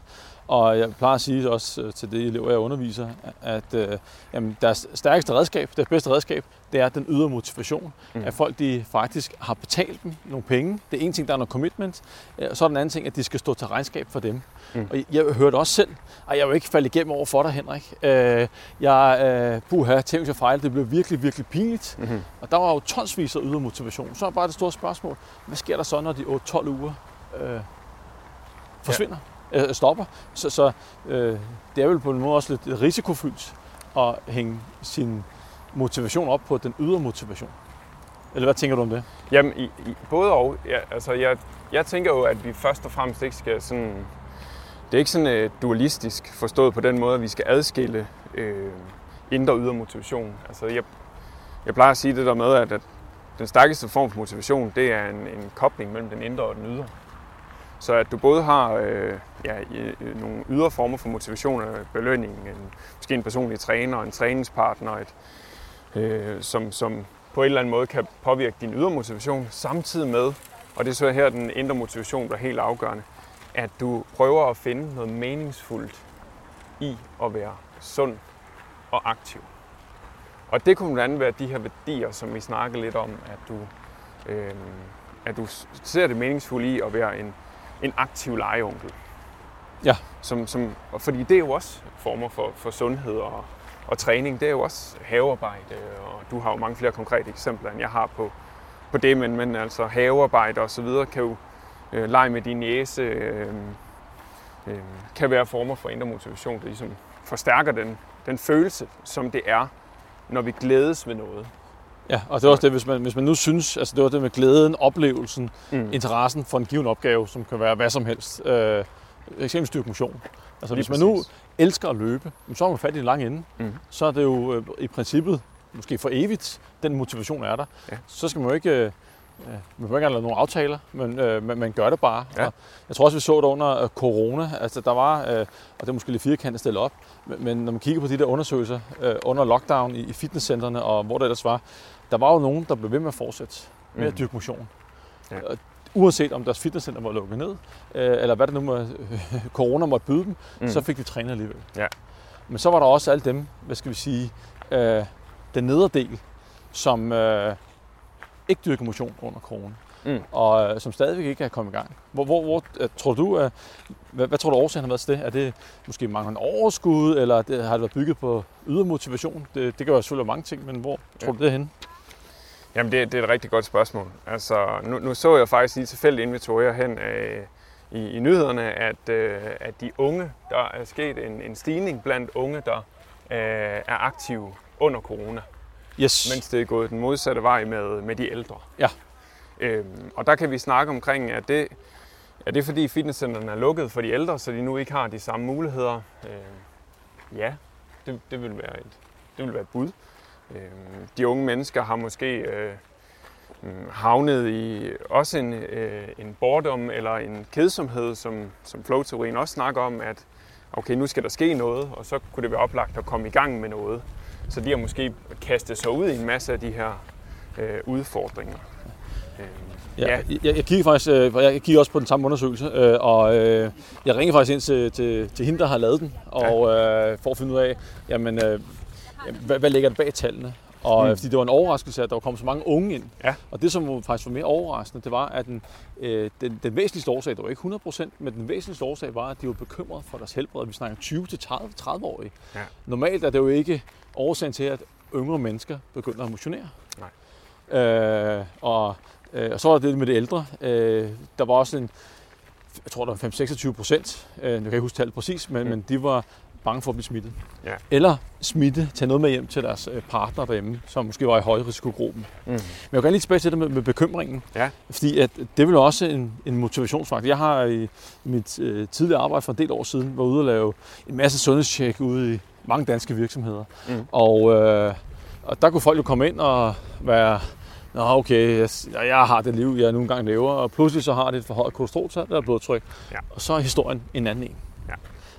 Og jeg plejer at sige også øh, til de elever, jeg underviser, at øh, jamen, deres stærkeste redskab, deres bedste redskab, det er den ydre motivation. Mm. At folk de faktisk har betalt dem nogle penge. Det er en ting, der er noget commitment. Og så er den anden ting, at de skal stå til regnskab for dem. Mm. Og jeg hørte også selv, at jeg vil ikke falde igennem over for dig, Henrik. Øh, jeg, øh, puha, tænkte jeg fejl, det blev virkelig, virkelig pinligt. Mm-hmm. Og der var jo tonsvis af ydre motivation. Så er bare det store spørgsmål, hvad sker der så, når de 8-12 uger øh, forsvinder? Ja øh, stopper. Så, så øh, det er vel på en måde også lidt risikofyldt at hænge sin motivation op på den ydre motivation. Eller hvad tænker du om det? Jamen, i, i, både og. Ja, altså, jeg, jeg tænker jo, at vi først og fremmest ikke skal sådan... Det er ikke sådan uh, dualistisk forstået på den måde, at vi skal adskille øh, indre og ydre motivation. Altså, jeg, jeg plejer at sige det der med, at, at den stærkeste form for motivation, det er en, en kobling mellem den indre og den ydre. Så at du både har øh, ja, øh, nogle ydre former for motivation og belønning, en, måske en personlig træner, en træningspartner, et, øh, som, som på en eller anden måde kan påvirke din ydre motivation, samtidig med, og det er så her den indre motivation, bliver helt afgørende, at du prøver at finde noget meningsfuldt i at være sund og aktiv. Og det kunne blandt andet være de her værdier, som vi snakkede lidt om, at du, øh, at du ser det meningsfulde i at være en, en aktiv legeonkel. Ja. Som, som, fordi det er jo også former for, for sundhed og, og træning. Det er jo også havearbejde, og du har jo mange flere konkrete eksempler, end jeg har på, på det, men, men altså havearbejde og så videre kan jo øh, lege med din næse, øh, øh, kan være former for indre motivation, der ligesom forstærker den, den følelse, som det er, når vi glædes ved noget. Ja, og det er også det, hvis man, hvis man nu synes, altså det var det med glæden, oplevelsen, mm. interessen for en given opgave, som kan være hvad som helst. Øh, eksempelvis styrke motion. Altså Lige hvis man nu elsker at løbe, så har man fat i en lang ende. Mm. Så er det jo øh, i princippet, måske for evigt, den motivation er der. Ja. Så skal man jo ikke... Øh, man må ikke lave nogle aftaler, men øh, man, man gør det bare. Ja. Og jeg tror også, vi så det under øh, corona. Altså, der var, øh, og det er måske lidt firkantet stillet op, men, men når man kigger på de der undersøgelser øh, under lockdown i, i fitnesscentrene og hvor det ellers var, der var jo nogen, der blev ved med at fortsætte med mm. at dyrke motion. Ja. Uanset om deres fitnesscenter var lukket ned, øh, eller hvad det nu må, øh, corona måtte byde dem, mm. så fik de trænet alligevel. Ja. Men så var der også alle dem, hvad skal vi sige, øh, den nederdel, som øh, ikke dyrker motion under corona. Mm. og øh, som stadigvæk ikke er kommet i gang. Hvor, hvor, hvor øh, tror du, øh, hvad, hvad tror du årsagen har været til det? Er det måske manglende overskud, eller det, har det været bygget på ydre motivation? Det, det kan jo selvfølgelig være mange ting, men hvor tror ja. du det er henne? Jamen, det, det er et rigtig godt spørgsmål. Altså, nu, nu så jeg faktisk lige tilfældigt inden hen øh, i, i nyhederne, at, øh, at de unge, der er sket en, en stigning blandt unge, der øh, er aktive under corona. Yes. Mens det er gået den modsatte vej med, med de ældre. Ja. Øhm, og der kan vi snakke omkring, at det, er det fordi fitnesscentrene er lukket for de ældre, så de nu ikke har de samme muligheder? Øh, ja, det, det, vil være et, det vil være et bud. Øh, de unge mennesker har måske øh, mm, havnet i også en, øh, en bordom eller en kedsomhed, som, som flow også snakker om, at okay, nu skal der ske noget, og så kunne det være oplagt at komme i gang med noget. Så de har måske kastet sig ud i en masse af de her øh, udfordringer. Øh, Ja, ja. Jeg, jeg kiggede faktisk, øh, jeg kiggede også på den samme undersøgelse, øh, og øh, jeg ringede faktisk ind til, til, til hende, der har lavet den, og øh, for at finde ud af, jamen, øh, hvad, hvad ligger der bag tallene? Og mm. fordi det var en overraskelse, at der kom så mange unge ind. Ja. Og det, som faktisk var mere overraskende, det var, at den, øh, den, den væsentligste årsag, det var ikke 100%, men den væsentligste årsag var, at de var bekymrede for deres helbred. Vi snakker 20-30-årige. Ja. Normalt er det jo ikke årsagen til, at yngre mennesker begynder at motionere. Nej. Øh, og, øh, og så var der det med det ældre. Øh, der var også en, jeg tror, der var 5-26 procent, øh, jeg kan ikke huske tallet præcis, men, mm. men de var bange for at blive smittet. Ja. Eller smitte, tage noget med hjem til deres øh, partner derhjemme, som måske var i højrisikogruppen. Mm. Men jeg gerne lige tilbage til det med, med bekymringen. Ja. Fordi at det vil også en, en motivationsfaktor. Jeg har i mit øh, tidligere arbejde for en del år siden været ude og lave en masse sundhedstjek ude i mange danske virksomheder. Mm. Og, øh, og der kunne folk jo komme ind og være, Nå okay, jeg, jeg har det liv, jeg nogle gange lever, og pludselig så har det et forhøjet kolesteroltal eller blodtryk. Ja. Og så er historien en anden en. Ja.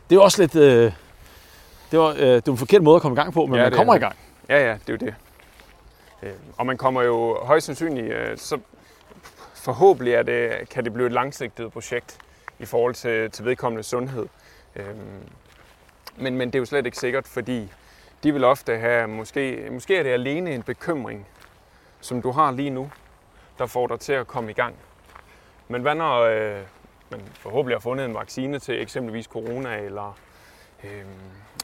Det er også lidt... Øh, det var, øh, det var en forkert måde at komme i gang på, men Ja, man det kommer er i gang. Ja, ja, det er jo det. Øh, Og man kommer jo højst sandsynligt, øh, så forhåbentlig er det, kan det blive et langsigtet projekt i forhold til, til vedkommende sundhed. Øhm, Men, men det er jo slet ikke sikkert, fordi de vil ofte have, måske, måske er det alene en bekymring, som du har lige nu, der får dig til at komme i gang. Men hvad når øh, man forhåbentlig har fundet en vaccine til eksempelvis corona, eller øh,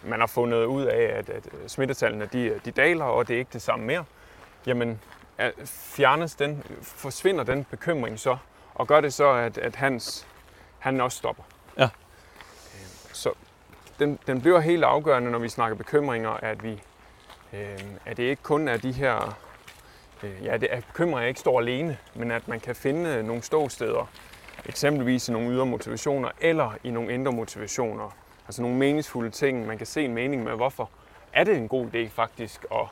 man har fundet ud af, at, at smittetallene de, de daler, og det er ikke det samme mere, jamen er- fjernes den, forsvinder den bekymring så, og gør det så, at, at hans, han også stopper. Ja. Øh, Så den, den bliver helt afgørende, når vi snakker bekymringer, at vi øh, at det ikke kun er de her, øh, ja, det er bekymringer ikke står alene, men at man kan finde nogle ståsteder, eksempelvis i nogle ydre motivationer, eller i nogle indre motivationer, altså nogle meningsfulde ting, man kan se en mening med, hvorfor er det en god idé faktisk at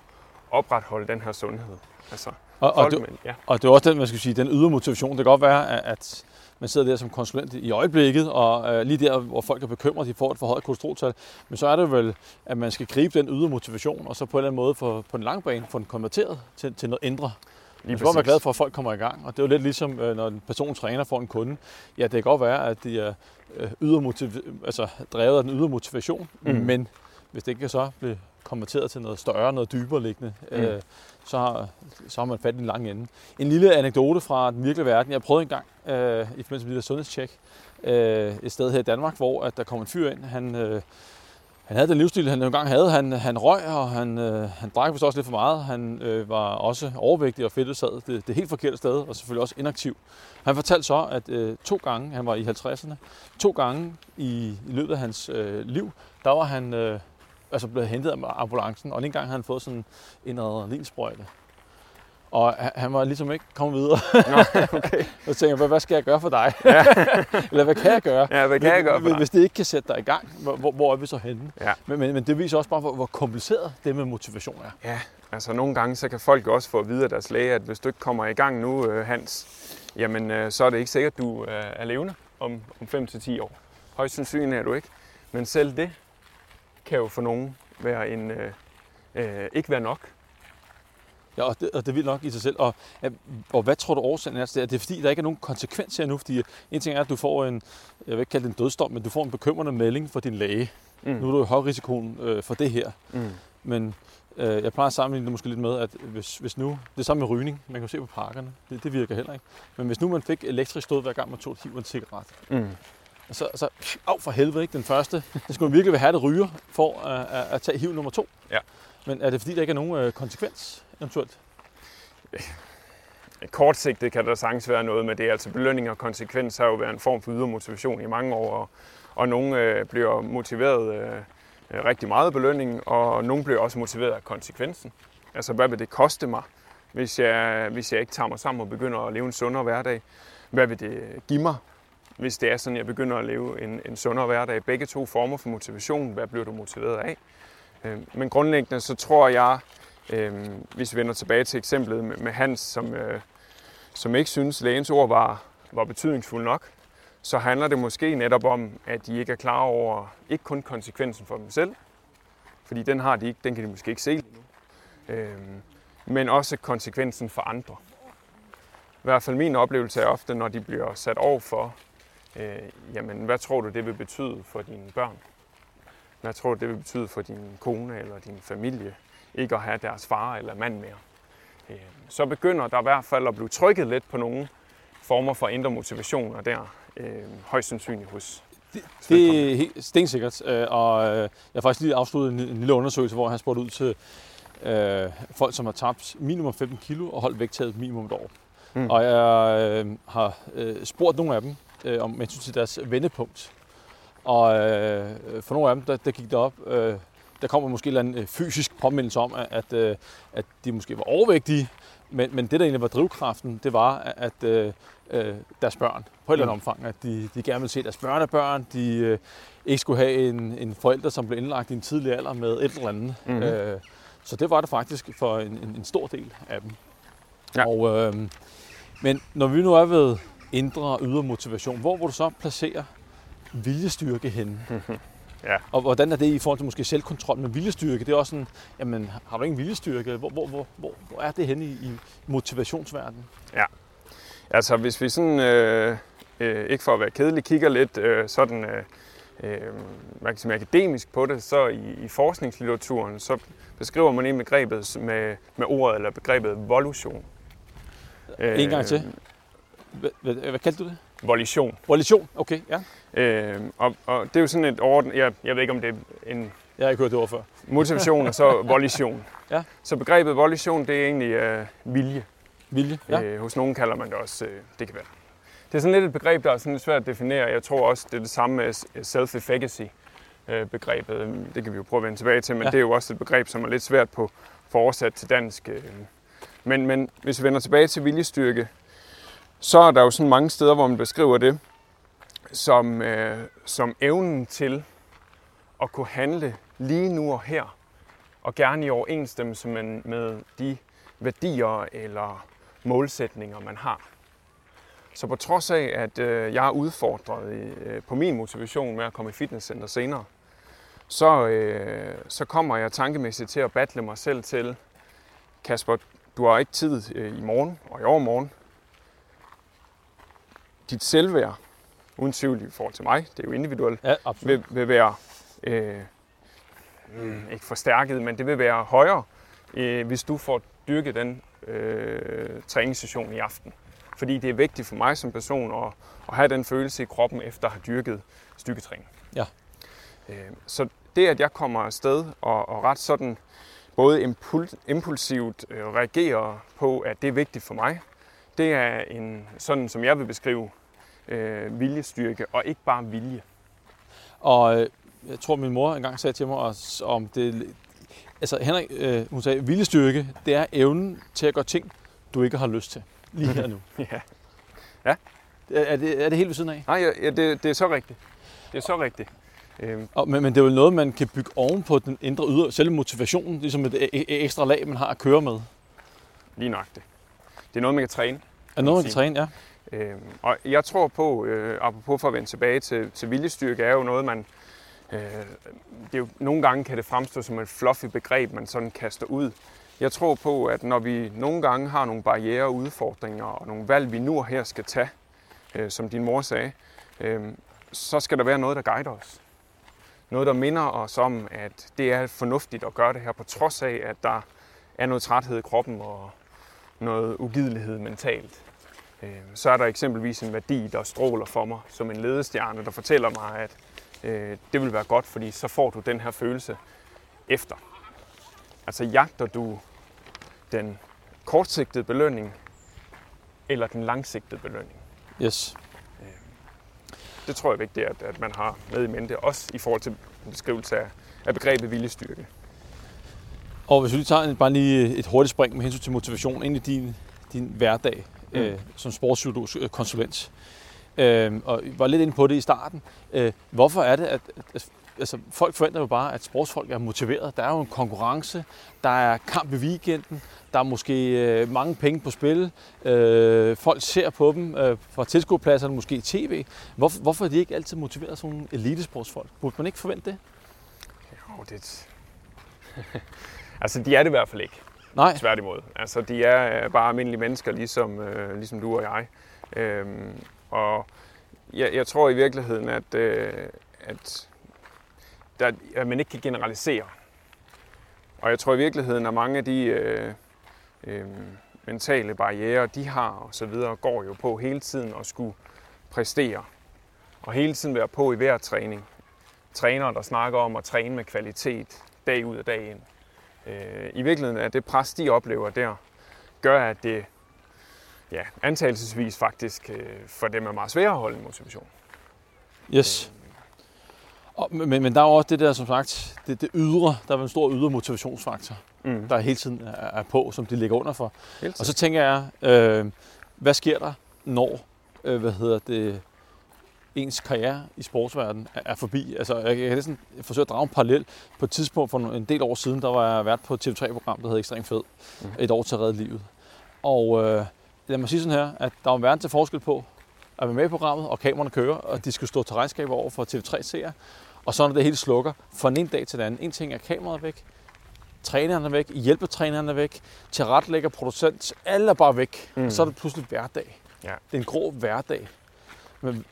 opretholde den her sundhed. Altså, Og, og, folk det, med, ja, og det er også den, man skal sige, den ydre motivation. Det kan godt være, at- man sidder der som konsulent i øjeblikket, og øh, lige der, hvor folk er bekymrede, de får et forhøjet kolesteroltal. Men så er det vel, at man skal gribe den ydre motivation, og så på en eller anden måde få, på den lange bane få den konverteret til, til noget indre. Lige Man skal godt være glad for, at folk kommer i gang. Og det er jo lidt ligesom, øh, når en person træner for en kunde. Ja, det kan godt være, at de er øh, ydre motiv- altså, drevet af den ydre motivation, Mm. mm. men hvis det ikke kan så blive konverteret til noget større, noget dybere liggende, Mm. øh, så, har, så har man fat i den lange ende. En lille anekdote fra den virkelige verden. Jeg prøvede engang øh, i forbindelse med det der sundhedstjek øh, et sted her i Danmark, hvor at der kom en fyr ind. Han, øh, han havde den livsstil, han engang havde. Han, han røg, og han, øh, han drak vist også lidt for meget. Han øh, var også overvægtig og fedtet sad det, det helt forkerte sted, og selvfølgelig også inaktiv. Han fortalte så, at øh, to gange, han var i 50'erne, to gange i, i løbet af hans øh, liv, der var han øh, altså blevet hentet af ambulancen, og en gang havde han fået sådan en adrenalinsprøjte. Og han- var ligesom ikke kommet videre. Nå, okay. Så tænkte jeg, hvad, skal jeg gøre for dig? Ja. Eller hvad kan jeg gøre? ja, hvad kan jeg gøre for dig? Hvis det ikke kan sætte dig i gang, hvor, hvor- er vi så henne? Ja. Men, men, men det viser også bare, hvor, hvor kompliceret det med motivation er. Ja, altså nogle gange så kan folk også få at vide af deres læge, at hvis du ikke kommer i gang nu, øh, Hans, jamen øh, så er det ikke sikkert, at du øh, er levende om, om 5-10 år. Højst sandsynligt er du ikke. Men selv det kan jo for nogen være en, øh, øh, ikke være nok. Ja, og det, og det er vildt nok i sig selv. Og, og hvad tror du årsagen er til det? Er det fordi, der ikke er nogen konsekvens her nu? Fordi en ting er, at du får en, jeg vil ikke kalde det en dødsdom, men du får en bekymrende melding fra din læge. Mm. Nu er du i høj risikoen øh, for det her. Mm. Men øh, jeg plejer at sammenligne det måske lidt med, at hvis, hvis nu, det er samme med rygning, man kan jo se på parkerne, det, det virker heller ikke. Men hvis nu man fik elektrisk stød hver gang man tog et hiv en cigaret, Mm. og så, så af for helvede ikke den første, så skulle man virkelig have det ryger for at, at, at tage hiv nummer to. Ja. Men er det fordi, der ikke er nogen øh, konsekvens eventuelt? Kortsigtet kan der sagtens være noget med det. Altså belønning og konsekvens har jo været en form for ydre motivation i mange år, og, og nogle øh, bliver motiveret øh, øh rigtig meget af belønning, og nogle bliver også motiveret af konsekvensen. Altså, hvad vil det koste mig, hvis jeg, hvis jeg ikke tager mig sammen og begynder at leve en sundere hverdag? Hvad vil det give mig, hvis det er sådan, jeg begynder at leve en, en sundere hverdag? Begge to former for motivation. Hvad bliver du motiveret af? Øh, Men grundlæggende så tror jeg, øh, hvis vi vender tilbage til eksemplet med, med Hans, som, øh, som ikke synes, lægens ord var, var betydningsfulde nok, så handler det måske netop om, at de ikke er klar over, ikke kun konsekvensen for dem selv, fordi den har de ikke, den kan de måske ikke se lige nu, øhm, men også konsekvensen for andre. I hvert fald min oplevelse er ofte, når de bliver sat over for, øh, jamen hvad tror du det vil betyde for dine børn? Hvad tror du det vil betyde for din kone eller din familie, ikke at have deres far eller mand mere? Øh, så begynder der i hvert fald at blive trykket lidt på nogle former for indre motivationer der, øh, højst sandsynligt hos det, det er helt stensikkert, øh, og øh, jeg har faktisk lige afsluttet en, en lille undersøgelse, hvor han spurgte ud til øh, folk, som har tabt minimum 15 kilo og holdt vægttaget minimum et år. Mm. Og jeg øh, har øh, spurgt nogle af dem øh, om hensyn til deres vendepunkt. Og øh, for nogle af dem, der, der gik det op, øh, der kommer måske en eller anden øh, fysisk påmindelse om, at, at, øh, at de måske var overvægtige, men, men det, der egentlig var drivkraften, det var, at øh, øh, deres børn på et eller andet mm. omfang, at de, de gerne ville se deres børnebørn, de øh, ikke skulle have en, en forælder, som blev indlagt i en tidlig alder med et eller andet. Mm-hmm. Øh, så det var det faktisk for en, en, en stor del af dem. Ja. Og, øh, men når vi nu er ved indre og ydre motivation, hvor vil du så placere viljestyrke henne? Ja. Og hvordan er det i forhold til måske selvkontrol med viljestyrke? Det er også sådan, jamen har du ingen viljestyrke? Hvor, hvor, hvor, hvor, hvor er det henne i, i motivationsverdenen? Ja, altså hvis vi sådan, øh, øh, ikke for at være kedelig, kigger lidt øh, sådan, øh, øh, man kan sige, akademisk på det, så i, i forskningslitteraturen, så beskriver man egentlig begrebet med, med ordet eller begrebet volution. En gang til. Hvad, hvad, hvad kaldte du det? Volition. Volition, okay, ja. Øh, og, og det er jo sådan et ord, jeg, jeg ved ikke om det er en... Jeg har ikke hørt det ord før. Motivation og så volition. ja. Så begrebet volition, det er egentlig øh, vilje. Vilje, ja. Øh, hos nogen kalder man det også, øh, det kan være. Det er sådan lidt et begreb, der er sådan svært at definere. Jeg tror også, det er det samme med self-efficacy øh, begrebet. Det kan vi jo prøve at vende tilbage til, men ja. det er jo også et begreb, som er lidt svært på for oversat til dansk. Øh. Men, men hvis vi vender tilbage til viljestyrke, så er der jo sådan mange steder, hvor man beskriver det som, øh, som evnen til at kunne handle lige nu og her, og gerne i overensstemmelse med, med de værdier eller målsætninger, man har. Så på trods af, at øh, jeg er udfordret øh, på min motivation med at komme i fitnesscenter senere, så, øh, så kommer jeg tankemæssigt til at battle mig selv til, Kasper, du har ikke tid øh, i morgen og i overmorgen dit selvværd, uden tvivl i forhold til mig, det er jo individuelt, ja, vil, vil være øh, mm, ikke forstærket, men det vil være højere, øh, hvis du får dyrket den øh, træningssession i aften. Fordi det er vigtigt for mig som person at, at have den følelse i kroppen, efter at have dyrket styrketræning. Ja. Øh, så det, at jeg kommer afsted og, og ret sådan både impuls, impulsivt øh, reagerer på, at det er vigtigt for mig, det er en, sådan, som jeg vil beskrive øh, viljestyrke, og ikke bare vilje. Og øh, jeg tror, min mor engang sagde til mig, om det... Altså, Henrik, øh, hun sagde, viljestyrke, det er evnen til at gøre ting, du ikke har lyst til. Lige her nu. ja. Ja. Er det, er det helt ved siden af? Nej, ja, det, det er så rigtigt. Det er så rigtigt. Øhm. Og, men, men det er jo noget, man kan bygge oven på den indre ydre, selve motivationen, ligesom et, et ekstra lag, man har at køre med. Lige nok det. Det er noget, man kan træne. Er noget, man kan træne, ja. Øh, og jeg tror på, øh, apropos for at vende tilbage til, til viljestyrke, er jo noget, man... Øh, det er jo, nogle gange kan det fremstå som et fluffy begreb, man sådan kaster ud. Jeg tror på, at når vi nogle gange har nogle barriere og udfordringer, og nogle valg, vi nu og her skal tage, øh, som din mor sagde, øh, så skal der være noget, der guider os. Noget, der minder os om, at det er fornuftigt at gøre det her, på trods af, at der er noget træthed i kroppen og noget ugidelighed mentalt. Øh, så er der eksempelvis en værdi, der stråler for mig som en ledestjerne, der fortæller mig, at øh, det vil være godt, fordi så får du den her følelse efter. Altså jagter du den kortsigtede belønning eller den langsigtede belønning? Yes. Øh, det tror jeg er vigtigt, at, at man har med i mente, også i forhold til beskrivelse af, af begrebet viljestyrke. Og hvis vi lige tager bare lige et hurtigt spring med hensyn til motivation ind i din, din hverdag mm. øh, som sportspsykologskonsulent. Øh, og var lidt inde på det i starten. Øh, hvorfor er det, at, at altså, folk forventer jo bare, at sportsfolk er motiveret. Der er jo en konkurrence, der er kamp i weekenden, der er måske øh, mange penge på spil. Øh, folk ser på dem øh, fra tilskuerpladserne, måske i tv. Hvorfor, hvorfor er de ikke altid motiveret som nogle elitesportsfolk? Burde man ikke forvente det? Jo, det... altså, de er det i hvert fald ikke. Nej. Tværtimod. Altså, de er øh, bare almindelige mennesker, ligesom, øh, ligesom du og jeg. Øhm, og jeg, jeg tror i virkeligheden, at, øh, at, der, at man ikke kan generalisere. Og jeg tror i virkeligheden, at mange af de øh, øh, mentale barriere, de har og så videre, går jo på hele tiden at skulle præstere. Og hele tiden være på i hver træning. Trænere, der snakker om at træne med kvalitet dag ud og dag ind. Øh, I virkeligheden er det pres, de oplever der, gør, at det ja, antagelsesvis faktisk øh, for dem er meget sværere at holde en motivation. Yes. Og, men, men der er jo også det der, som sagt, det, det ydre, der er en stor ydre motivationsfaktor, Mm. der hele tiden er, er på, som de ligger under for. Og så tænker jeg, øh, hvad sker der, når øh, hvad hedder det, ens karriere i sportsverdenen er, forbi? Altså, jeg, kan næsten forsøge at drage en parallel. På et tidspunkt for en del år siden, der var jeg vært på et TV3-program, der hedder Ekstrem Fed. Mhm. Et år til at redde livet. Og øh, lad mig sige sådan her, at der er en verden til forskel på at være med i programmet, og kameraerne kører, og de skal stå til regnskab over for TV3-seere. Og så når det hele slukker, fra en dag til den anden. En ting er kameraet væk, træneren er væk, hjælpetræneren er væk, tilrettelægger, producent, alle er bare væk. Mm. Mm. Så er det pludselig hverdag. Ja. Det er en grå hverdag. Men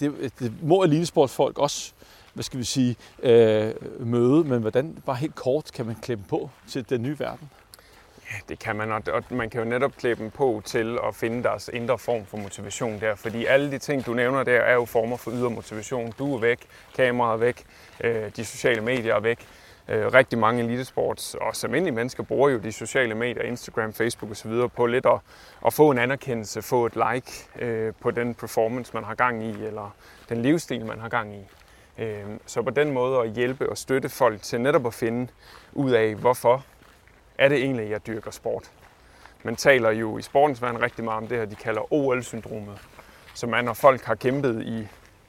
det, det må elitesportsfolk også, hvad skal vi sige, øh, møde, men hvordan, bare helt kort, kan man klemme på til den nye verden? Ja, Det kan man, og- og man kan jo netop klæde dem på til at finde deres indre form for motivation der, fordi alle de ting, du nævner der, er jo former for ydre motivation. Du er væk, kameraet er væk, øh, de sociale medier er væk. Øh, rigtig mange elitesports, og også almindelige mennesker, bruger jo de sociale medier, Instagram, Facebook osv. på lidt at, at få en anerkendelse, få et like øh, på den performance, man har gang i, eller den livsstil, man har gang i. Øh, Så på den måde at hjælpe og støtte folk til netop at finde ud af, hvorfor er det egentlig, jeg dyrker sport. Man taler jo i sportens verden rigtig meget om det her, de kalder OL-syndromet, som er, når folk har kæmpet i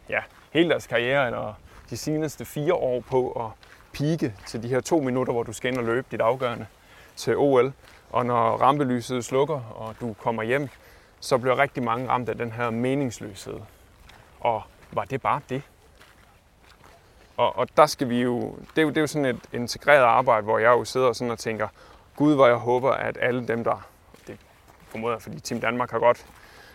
ja, hele deres karriere, eller de seneste fire år på at pike til de her to minutter, hvor du skal ind og løbe dit afgørende til OL. Og når rampelyset slukker, og du kommer hjem, så bliver rigtig mange ramt af den her meningsløshed. Og var det bare det? Og, og der skal vi jo, det er jo, det er jo sådan et integreret arbejde, hvor jeg jo sidder sådan og tænker, Gud, hvor jeg håber, at alle dem, der, det formoder jeg, fordi Team Danmark har godt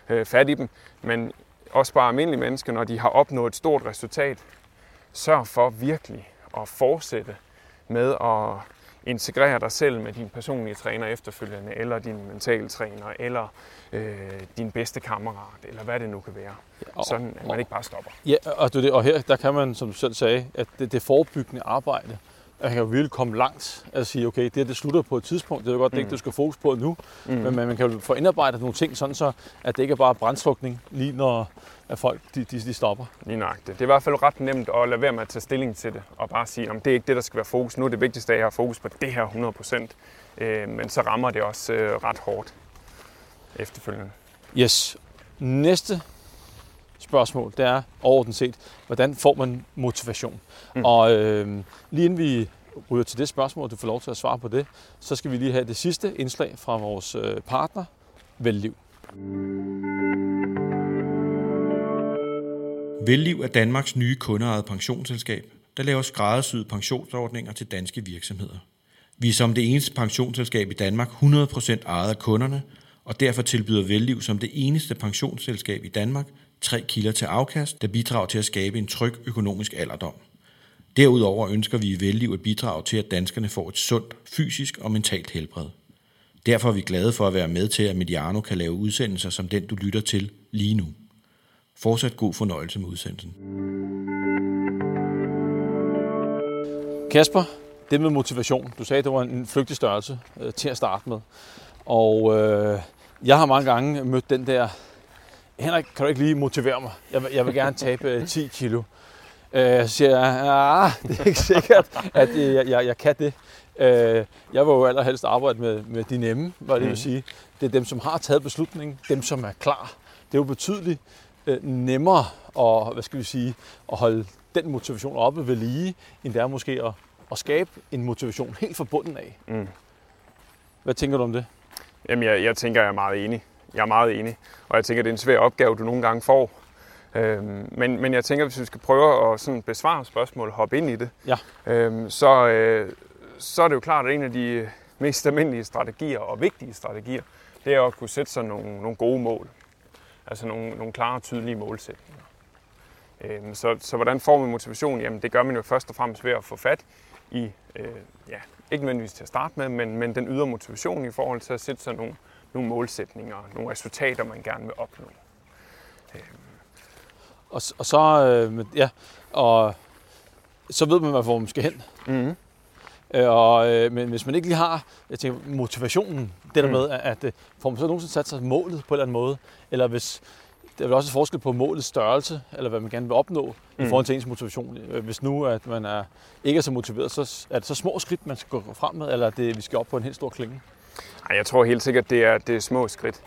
øh, fat i dem, men også bare almindelige mennesker, når de har opnået et stort resultat, sørg for virkelig at fortsætte med at integrere dig selv med din personlige træner efterfølgende, eller din mentale træner, eller øh, din bedste kammerat, eller hvad det nu kan være. Og, Sådan, at man ikke bare stopper. Ja, og, det, det, og her der kan man, som du selv sagde, at det, det forebyggende arbejde, at kan jo virkelig komme langt at sige, okay, det her, det slutter på et tidspunkt, det er jo godt, det ikke, Mm. du skal fokus på nu, Mm. men man, kan jo få indarbejdet nogle ting, sådan så, at det ikke er bare brændslukning, lige når at folk de, de, de stopper. Lige nøjagtigt. Det er i hvert fald ret nemt at lade være med at tage stilling til det, og bare sige, om det er ikke det, der skal være fokus. Nu er det vigtigste, at jeg har fokus på det her 100%. Øh, men så rammer det også øh, ret hårdt efterfølgende. Yes. Næste spørgsmål, det er overordnet set, hvordan får man motivation? Mm. Og øh, lige inden vi ryger til det spørgsmål, du får lov til at svare på det, så skal vi lige have det sidste indslag fra vores øh, partner, Velliv. Velliv er Danmarks nye kundeejede pensionsselskab, der laver skræddersyede pensionsordninger til danske virksomheder. Vi er som det eneste pensionsselskab i Danmark 100% ejet af kunderne, og derfor tilbyder Velliv som det eneste pensionsselskab i Danmark tre kilder til afkast, der bidrager til at skabe en tryg økonomisk alderdom. Derudover ønsker vi i Velliv at bidrage til, at danskerne får et sundt fysisk og mentalt helbred. Derfor er vi glade for at være med til, at Mediano kan lave udsendelser som den, du lytter til lige nu. Fortsat god fornøjelse med udsendelsen. Kasper, det med motivation. Du sagde, at det var en flygtig størrelse øh, til at starte med. Og øh, jeg har mange gange mødt den der, Henrik, kan du ikke lige motivere mig? Jeg vil, jeg vil gerne tabe øh, 10 kilo. Øh, så siger jeg, ah, det er ikke sikkert, at øh, jeg, jeg, jeg kan det. Øh, jeg vil jo allerhelst arbejde med, med de nemme, hvad det Mhm. vil sige. Det er dem, som har taget beslutningen, dem, som er klar. Det er jo betydeligt øh, nemmere at, hvad skal vi sige, at holde den motivation oppe ved lige, end det er måske at, at skabe en motivation helt fra bunden af. Mm. Hvad tænker du om det? Jamen, jeg, jeg tænker, jeg er meget enig. Jeg er meget enig. Og jeg tænker, det er en svær opgave, du nogle gange får. Øhm, men, men jeg tænker, hvis vi skal prøve at sådan besvare spørgsmål hoppe ind i det, Ja. øhm, så, øh, så er det jo klart, at en af de mest almindelige strategier og vigtige strategier, det er at kunne sætte sig nogle, nogle gode mål. Altså nogle, nogle klare og tydelige målsætninger. Øhm, så, så hvordan får man motivation? Jamen det gør man jo først og fremmest ved at få fat i, øh, ja, ikke nødvendigvis til at starte med, men, men den ydre motivation i forhold til at sætte sig nogle, nogle målsætninger, nogle resultater, man gerne vil opnå. Øhm. Og, og så, øh, ja, og så ved man, hvor man skal hen. Mm-hmm. Og, øh, men hvis man ikke lige har jeg tænker, motivationen, det der mm. med, at, at øh, får man så nogensinde sat sig målet på en eller anden måde, eller hvis, der er vel også forskel på målets størrelse, eller hvad man gerne vil opnå mm. i forhold til ens motivation. Øh, hvis nu at man er, ikke er så motiveret, så er det så små skridt, man skal gå frem med, eller det, vi skal op på en helt stor klinge? Jeg tror helt sikkert, det er, det er små skridt.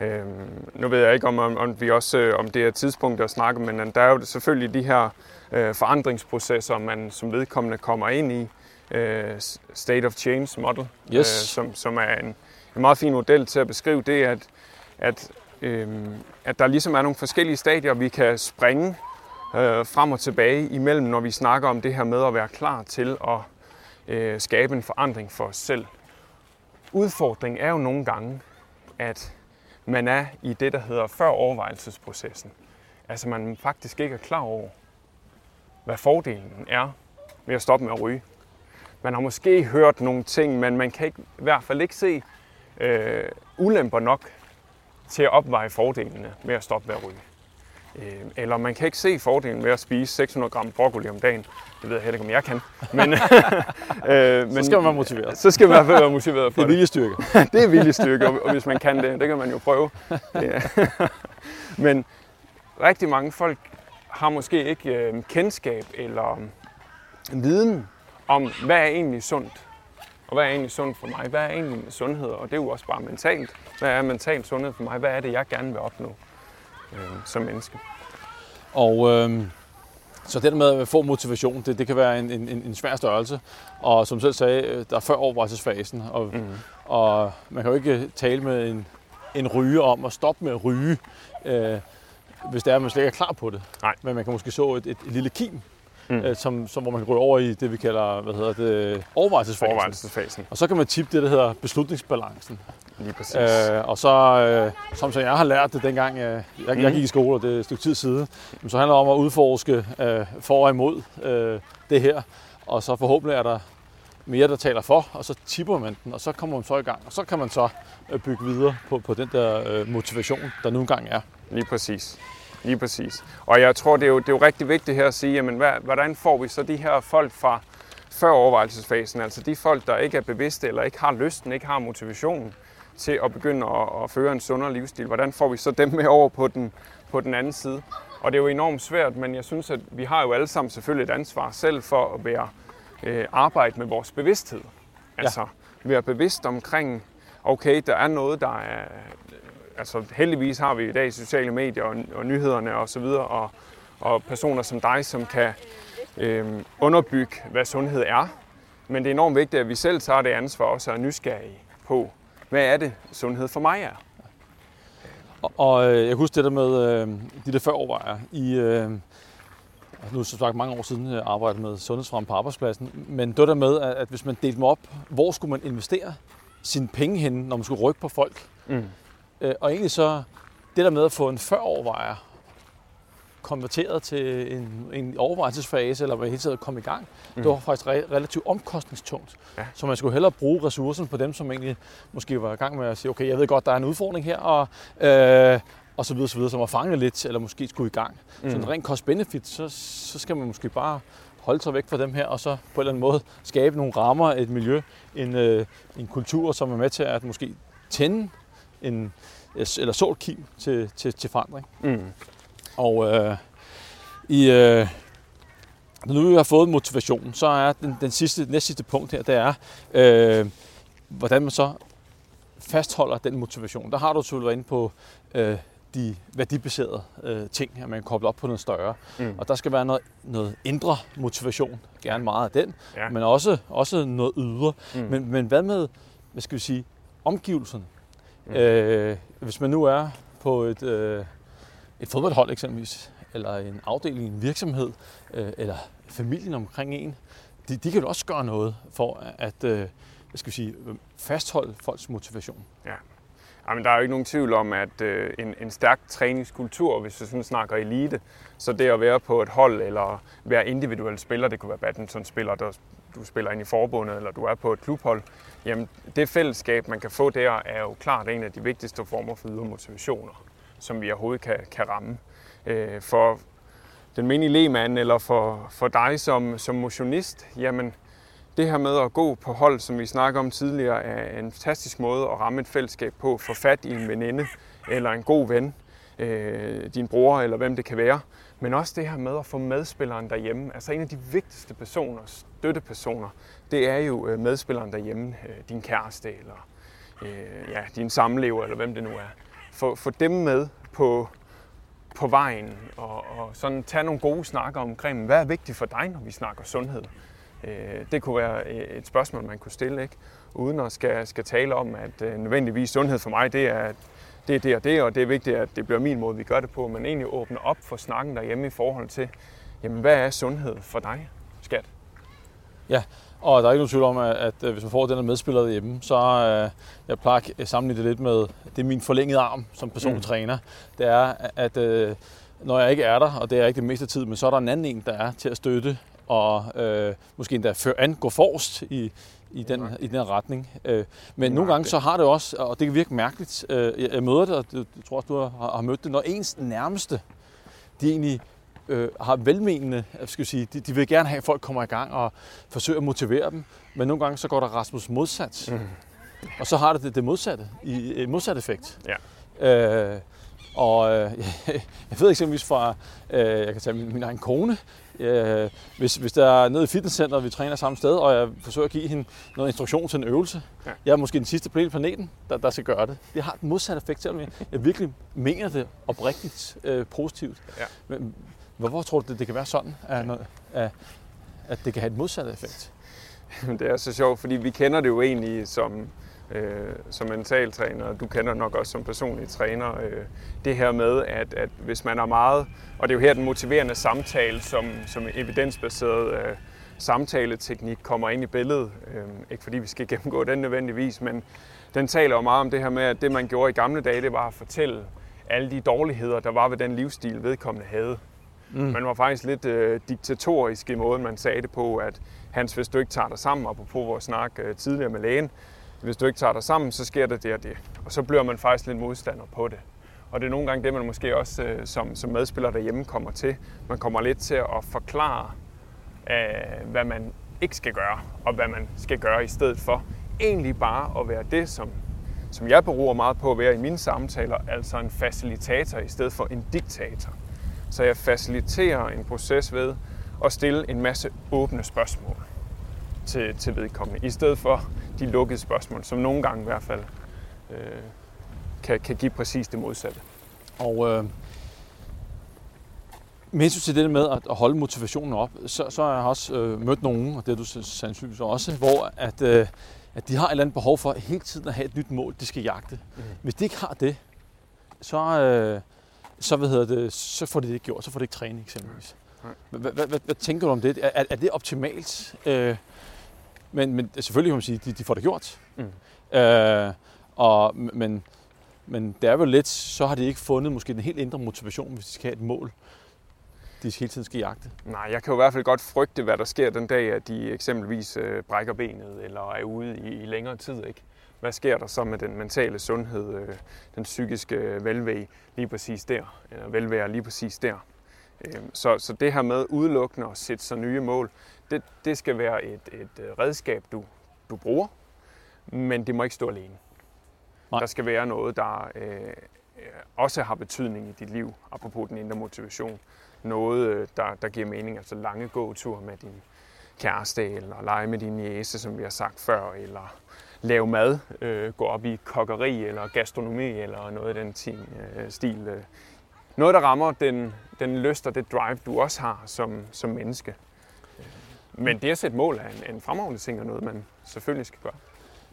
Øhm, nu ved jeg ikke, om, om, vi også, øh, om det er tidspunkt at snakke, men der er jo selvfølgelig de her øh, forandringsprocesser, man som vedkommende kommer ind i. Øh, State of Change Model, yes. øh, som, som er en, en meget fin model til at beskrive det, at, at, øh, at der ligesom er nogle forskellige stadier, vi kan springe øh, frem og tilbage imellem, når vi snakker om det her med at være klar til at øh, skabe en forandring for os selv. Udfordringen er jo nogle gange, at man er i det, der hedder før overvejelsesprocessen. Altså man faktisk ikke er klar over, hvad fordelen er ved at stoppe med at ryge. Man har måske hørt nogle ting, men man kan ikke, i hvert fald ikke se øh, ulemper nok til at opveje fordelene med at stoppe med at ryge. Øh, eller man kan ikke se fordelen ved at spise 600 gram broccoli om dagen. Det ved jeg heller ikke, om jeg kan. Men, øh, men, så skal man være motiveret. Så skal man i hvert fald være motiveret for det. Det er viljestyrke. det er viljestyrke, og hvis man kan det, det kan man jo prøve. Ja. men rigtig mange folk har måske ikke øh, kendskab eller viden om, hvad er egentlig sundt? Og hvad er egentlig sundt for mig? Hvad er egentlig sundhed? Og det er jo også bare mentalt. Hvad er mental sundhed for mig? Hvad er det, jeg gerne vil opnå øh, som menneske? Og øh, så det med at få motivation, det, det kan være en, en, en svær størrelse. Og som selv sagde, øh, der er før overvejelsesfasen. Og, mm. og man kan jo ikke tale med en, en ryge om at stoppe med at ryge, øh, hvis det er, at man slet ikke er klar på det. Nej. Men man kan måske så et, et, et lille kim mm. øh, som, som, hvor man kan ryge over i det, vi kalder hvad hedder det, overvejelsesfasen. overvejelsesfasen. Og så kan man tippe det, der hedder beslutningsbalancen. Lige præcis. Øh, og så, øh, som så jeg har lært det dengang, øh, jeg, mm. jeg gik i skole, og det er et stykke tid siden, så handler det om at udforske øh, for og imod øh, det her. Og så forhåbentlig er der mere, der taler for, og så tipper man den, og så kommer man så i gang. Og så kan man så øh, bygge videre på, på den der øh, motivation, der nu engang er. Lige præcis. Lige præcis. Og jeg tror, det er jo, det er jo rigtig vigtigt her at sige, jamen, hvad, hvordan får vi så de her folk fra før overvejelsesfasen, altså de folk, der ikke er bevidste eller ikke har lysten, ikke har motivationen til at begynde at, at føre en sundere livsstil, hvordan får vi så dem med over på den, på den anden side? Og det er jo enormt svært, men jeg synes, at vi har jo alle sammen selvfølgelig et ansvar selv for at være, øh, arbejde med vores bevidsthed. Altså ja. være bevidst omkring, okay, der er noget, der er, altså heldigvis har vi i dag sociale medier og, og nyhederne og så videre, og, og personer som dig, som kan øh, underbygge, hvad sundhed er. Men det er enormt vigtigt, at vi selv tager det ansvar også og er nysgerrige på, hvad er det, sundhed for mig er. Og, og øh, jeg husker det der med øh, de der førovervejer i, øh, nu det sagt mange år siden, jeg arbejdede med sundhedsfrem på arbejdspladsen, men det der med, at, at hvis man delte dem op, hvor skulle man investere sine penge hen, når man skulle rykke på folk? Mm. Øh, og egentlig så, det der med at få en førovervejer konverteret til en, en overvejelsesfase, eller hvad hele tiden komme i gang, mm. det var faktisk re- relativt omkostningstungt. Ja. Så man skulle hellere bruge ressourcerne på dem, som egentlig måske var i gang med at sige, okay, jeg ved godt, der er en udfordring her, og, øh, og så videre, så videre, som at fange lidt, eller måske skulle i gang. Mm. Så en rent cost-benefit, så, så skal man måske bare holde sig væk fra dem her, og så på en eller anden måde skabe nogle rammer, et miljø, en, øh, en kultur, som er med til at måske tænde en, eller så et kim til, til, til forandring. Mm. Og øh, i, øh, nu vi har fået motivation, så er den, den sidste, næste sidste punkt her, det er, øh, hvordan man så fastholder den motivation. Der har du selvfølgelig været inde på øh, de værdibaserede øh, ting, at man kobler op på noget større. Mm. Og der skal være noget, noget indre motivation, gerne meget af den, ja. men også, også noget ydre. Mm. Men, men hvad med, hvad skal vi sige, omgivelserne? Mm. Øh, hvis man nu er på et, øh, et fodboldhold eksempelvis, eller en afdeling i en virksomhed, øh, eller familien omkring en, de, de kan jo også gøre noget for, at øh, hvad skal vi sige, øh, fastholde folks motivation. Ja. Jamen, der er jo ikke nogen tvivl om, at øh, en, en stærk træningskultur, hvis vi sådan snakker elite, så det at være på et hold eller være individuel spiller, det kunne være badmintonspiller, der du spiller ind i forbundet, eller du er på et klubhold, jamen det fællesskab, man kan få der, er jo klart en af de vigtigste former for ydre motivationer, som vi overhovedet kan, kan ramme. Øh, for den menige lemand eller for, for dig som, som motionist, jamen det her med at gå på hold, som vi snakker om tidligere, er en fantastisk måde at ramme et fællesskab på, få fat i en veninde eller en god ven, øh, din bror eller hvem det kan være. Men også det her med at få medspilleren derhjemme. Altså en af de vigtigste personer, støttepersoner, det er jo øh, medspilleren derhjemme, øh, din kæreste eller øh, ja, din samlever eller hvem det nu er. Få, få dem med på, på vejen og, og sådan tage nogle gode snakker omkring, hvad er vigtigt for dig, når vi snakker sundhed. Øh, det kunne være øh, et spørgsmål, man kunne stille, ikke? uden at skal, skal tale om, at øh, nødvendigvis sundhed for mig, det er, det er det og det, og det er vigtigt, at det bliver min måde, vi gør det på, men egentlig åbne op for snakken derhjemme i forhold til, jamen hvad er sundhed for dig. Ja, og der er ikke nogen tvivl om, at, at hvis man får den her medspiller derhjemme, så øh, jeg plejer at sammenligne det lidt med, det er min forlængede arm som personlig mm. træner. Det er, at øh, når jeg ikke er der, og det er ikke det meste tid, men så er der en anden en, der er til at støtte og øh, måske endda før an, gå forrest i, i den, i den retning. Øh, men nogle gange så har det også, og det kan virke mærkeligt, øh, jeg møder det, og jeg tror også, du har, har mødt det, når ens nærmeste, de egentlig øh, har velmenende, jeg skal sige, de, de vil gerne have, at folk kommer i gang og forsøger at motivere dem, men nogle gange så går der Rasmus modsat. Mm. Og så har det det, det modsatte, i modsat effekt. Ja. Øh, og øh, jeg ved eksempelvis fra, øh, jeg kan tage min, min egen kone, øh, hvis, hvis der er nede i fitnesscenteret, vi træner samme sted, og jeg forsøger at give hende noget instruktion til en øvelse, ja. jeg er måske den sidste på planeten, der, der skal gøre det. Det har den modsatte effekt, selvom jeg, jeg virkelig mener det oprigtigt øh, positivt. Ja. Men hvorfor tror du, det, det kan være sådan, at, at, at det kan have et modsatte effekt? Det er så sjovt, fordi vi kender det jo egentlig som øh, som mentaltræner, du kender nok også som personlig træner, øh, det her med, at, at hvis man er meget, og det er jo her den motiverende samtale, som, som evidensbaseret øh, samtaleteknik kommer ind i billedet, øh, ikke fordi vi skal gennemgå den nødvendigvis, men den taler jo meget om det her med, at det man gjorde i gamle dage, det var at fortælle alle de dårligheder, der var ved den livsstil, vedkommende havde. Mm. Man var faktisk lidt øh, diktatorisk i måden, man sagde det på, at Hans, hvis du ikke tager dig sammen, apropos vores snak øh, tidligere med lægen, hvis du ikke tager dig sammen, så sker der det og det. Og så bliver man faktisk lidt modstander på det. Og det er nogle gange det, man måske også øh, som, som medspiller derhjemme kommer til. Man kommer lidt til at forklare, øh, hvad man ikke skal gøre, og hvad man skal gøre i stedet for. Egentlig bare at være det, som, som jeg beror meget på at være i mine samtaler, altså en facilitator i stedet for en diktator. Så jeg faciliterer en proces ved at stille en masse åbne spørgsmål til, til vedkommende, i stedet for de lukkede spørgsmål, som nogle gange i hvert fald øh, kan, kan give præcis det modsatte. Og øh, med hensyn til det med at holde motivationen op, så, så har jeg også øh, mødt nogen, og det er du sandsynligvis også, hvor at, øh, at de har et eller andet behov for hele tiden at have et nyt mål, de skal jagte. Mm. Hvis de ikke har det, så, øh, så, hvad hedder det, så får de det ikke gjort, så får de ikke træning eksempelvis. Hvad, tænker du om det? Er, er det optimalt? Øh, men, men selvfølgelig kan man sige, de, de får det gjort. Mm. Øh, og, men, men det er vel lidt, så har de ikke fundet måske den helt indre motivation, hvis de skal have et mål, de hele tiden skal jagte. Nej, jeg kan jo i hvert fald godt frygte, hvad der sker den dag, at de eksempelvis øh, brækker benet eller er ude i, i længere tid. Ikke? Hvad sker der så med den mentale sundhed, øh, den psykiske øh, velvæge lige præcis der, eller velvære lige præcis der? Øh, så, så det her med udelukkende at sætte sig nye mål, det, det skal være et, et øh, redskab, du, du bruger, men det må ikke stå alene. Nej. Der skal være noget, der øh, også har betydning i dit liv, apropos den indre motivation. Noget, der, der giver mening, altså lange gåture med din kæreste, eller lege med din jæse, som vi har sagt før, eller lave mad, øh, gå op i kokkeri, eller gastronomi, eller noget af den tin, øh, stil. Øh. Noget, der rammer den, den lyst og det drive, du også har som, som menneske. Men det at sætte mål er en, en fremragende ting, og noget, man selvfølgelig skal gøre.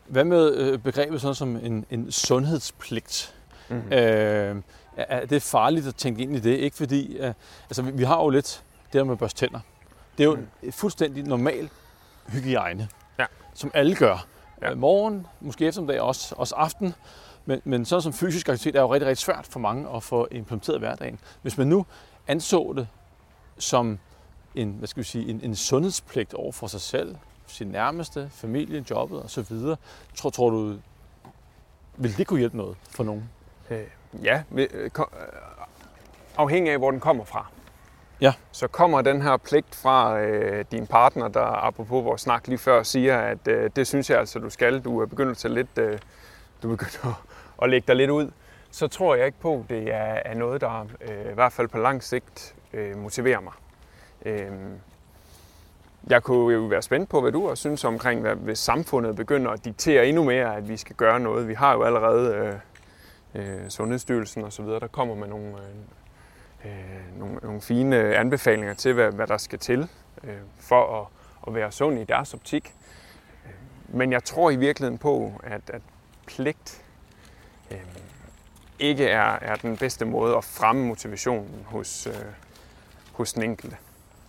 Hvad med øh, begrebet sådan som en, en sundhedspligt? Mm-hmm. Øh, er det farligt at tænke ind i det? Ikke fordi, øh, altså vi, vi har jo lidt det her med børste tænder. Det er jo mm. fuldstændig normal hygiejne, ja. som alle gør. Ja. Morgen, måske eftermiddag, også, også aften. Men, men sådan som fysisk aktivitet er jo rigtig, rigtig svært for mange at få implementeret i hverdagen. Hvis man nu anså det som en, hvad skal vi sige, en, en sundhedspligt over for sig selv, sin nærmeste, familien, jobbet osv., tror, tror du, vil det kunne hjælpe noget for nogen? Øh, ja, øh, afhængig af, hvor den kommer fra. Ja. Så kommer den her pligt fra øh, din partner, der apropos vores snak lige før, siger, at øh, det synes jeg altså, du skal. Du er begyndt at tage lidt, øh, du begynder at, at lægge dig lidt ud. Så tror jeg ikke på, at det er, er noget, der øh, i hvert fald på lang sigt øh, motiverer mig. Øh, jeg kunne jo være spændt på, hvad du også synes omkring, hvad, hvis samfundet begynder at diktere endnu mere, at vi skal gøre noget. Vi har jo allerede øh, øh, Sundhedsstyrelsen og så videre, der kommer med nogle, øh, øh, nogle, nogle fine anbefalinger til, hvad, hvad der skal til øh, for at, at være sund i deres optik. Men jeg tror i virkeligheden på, at, at pligt øh, ikke er, er den bedste måde at fremme motivationen hos, øh, hos den enkelte.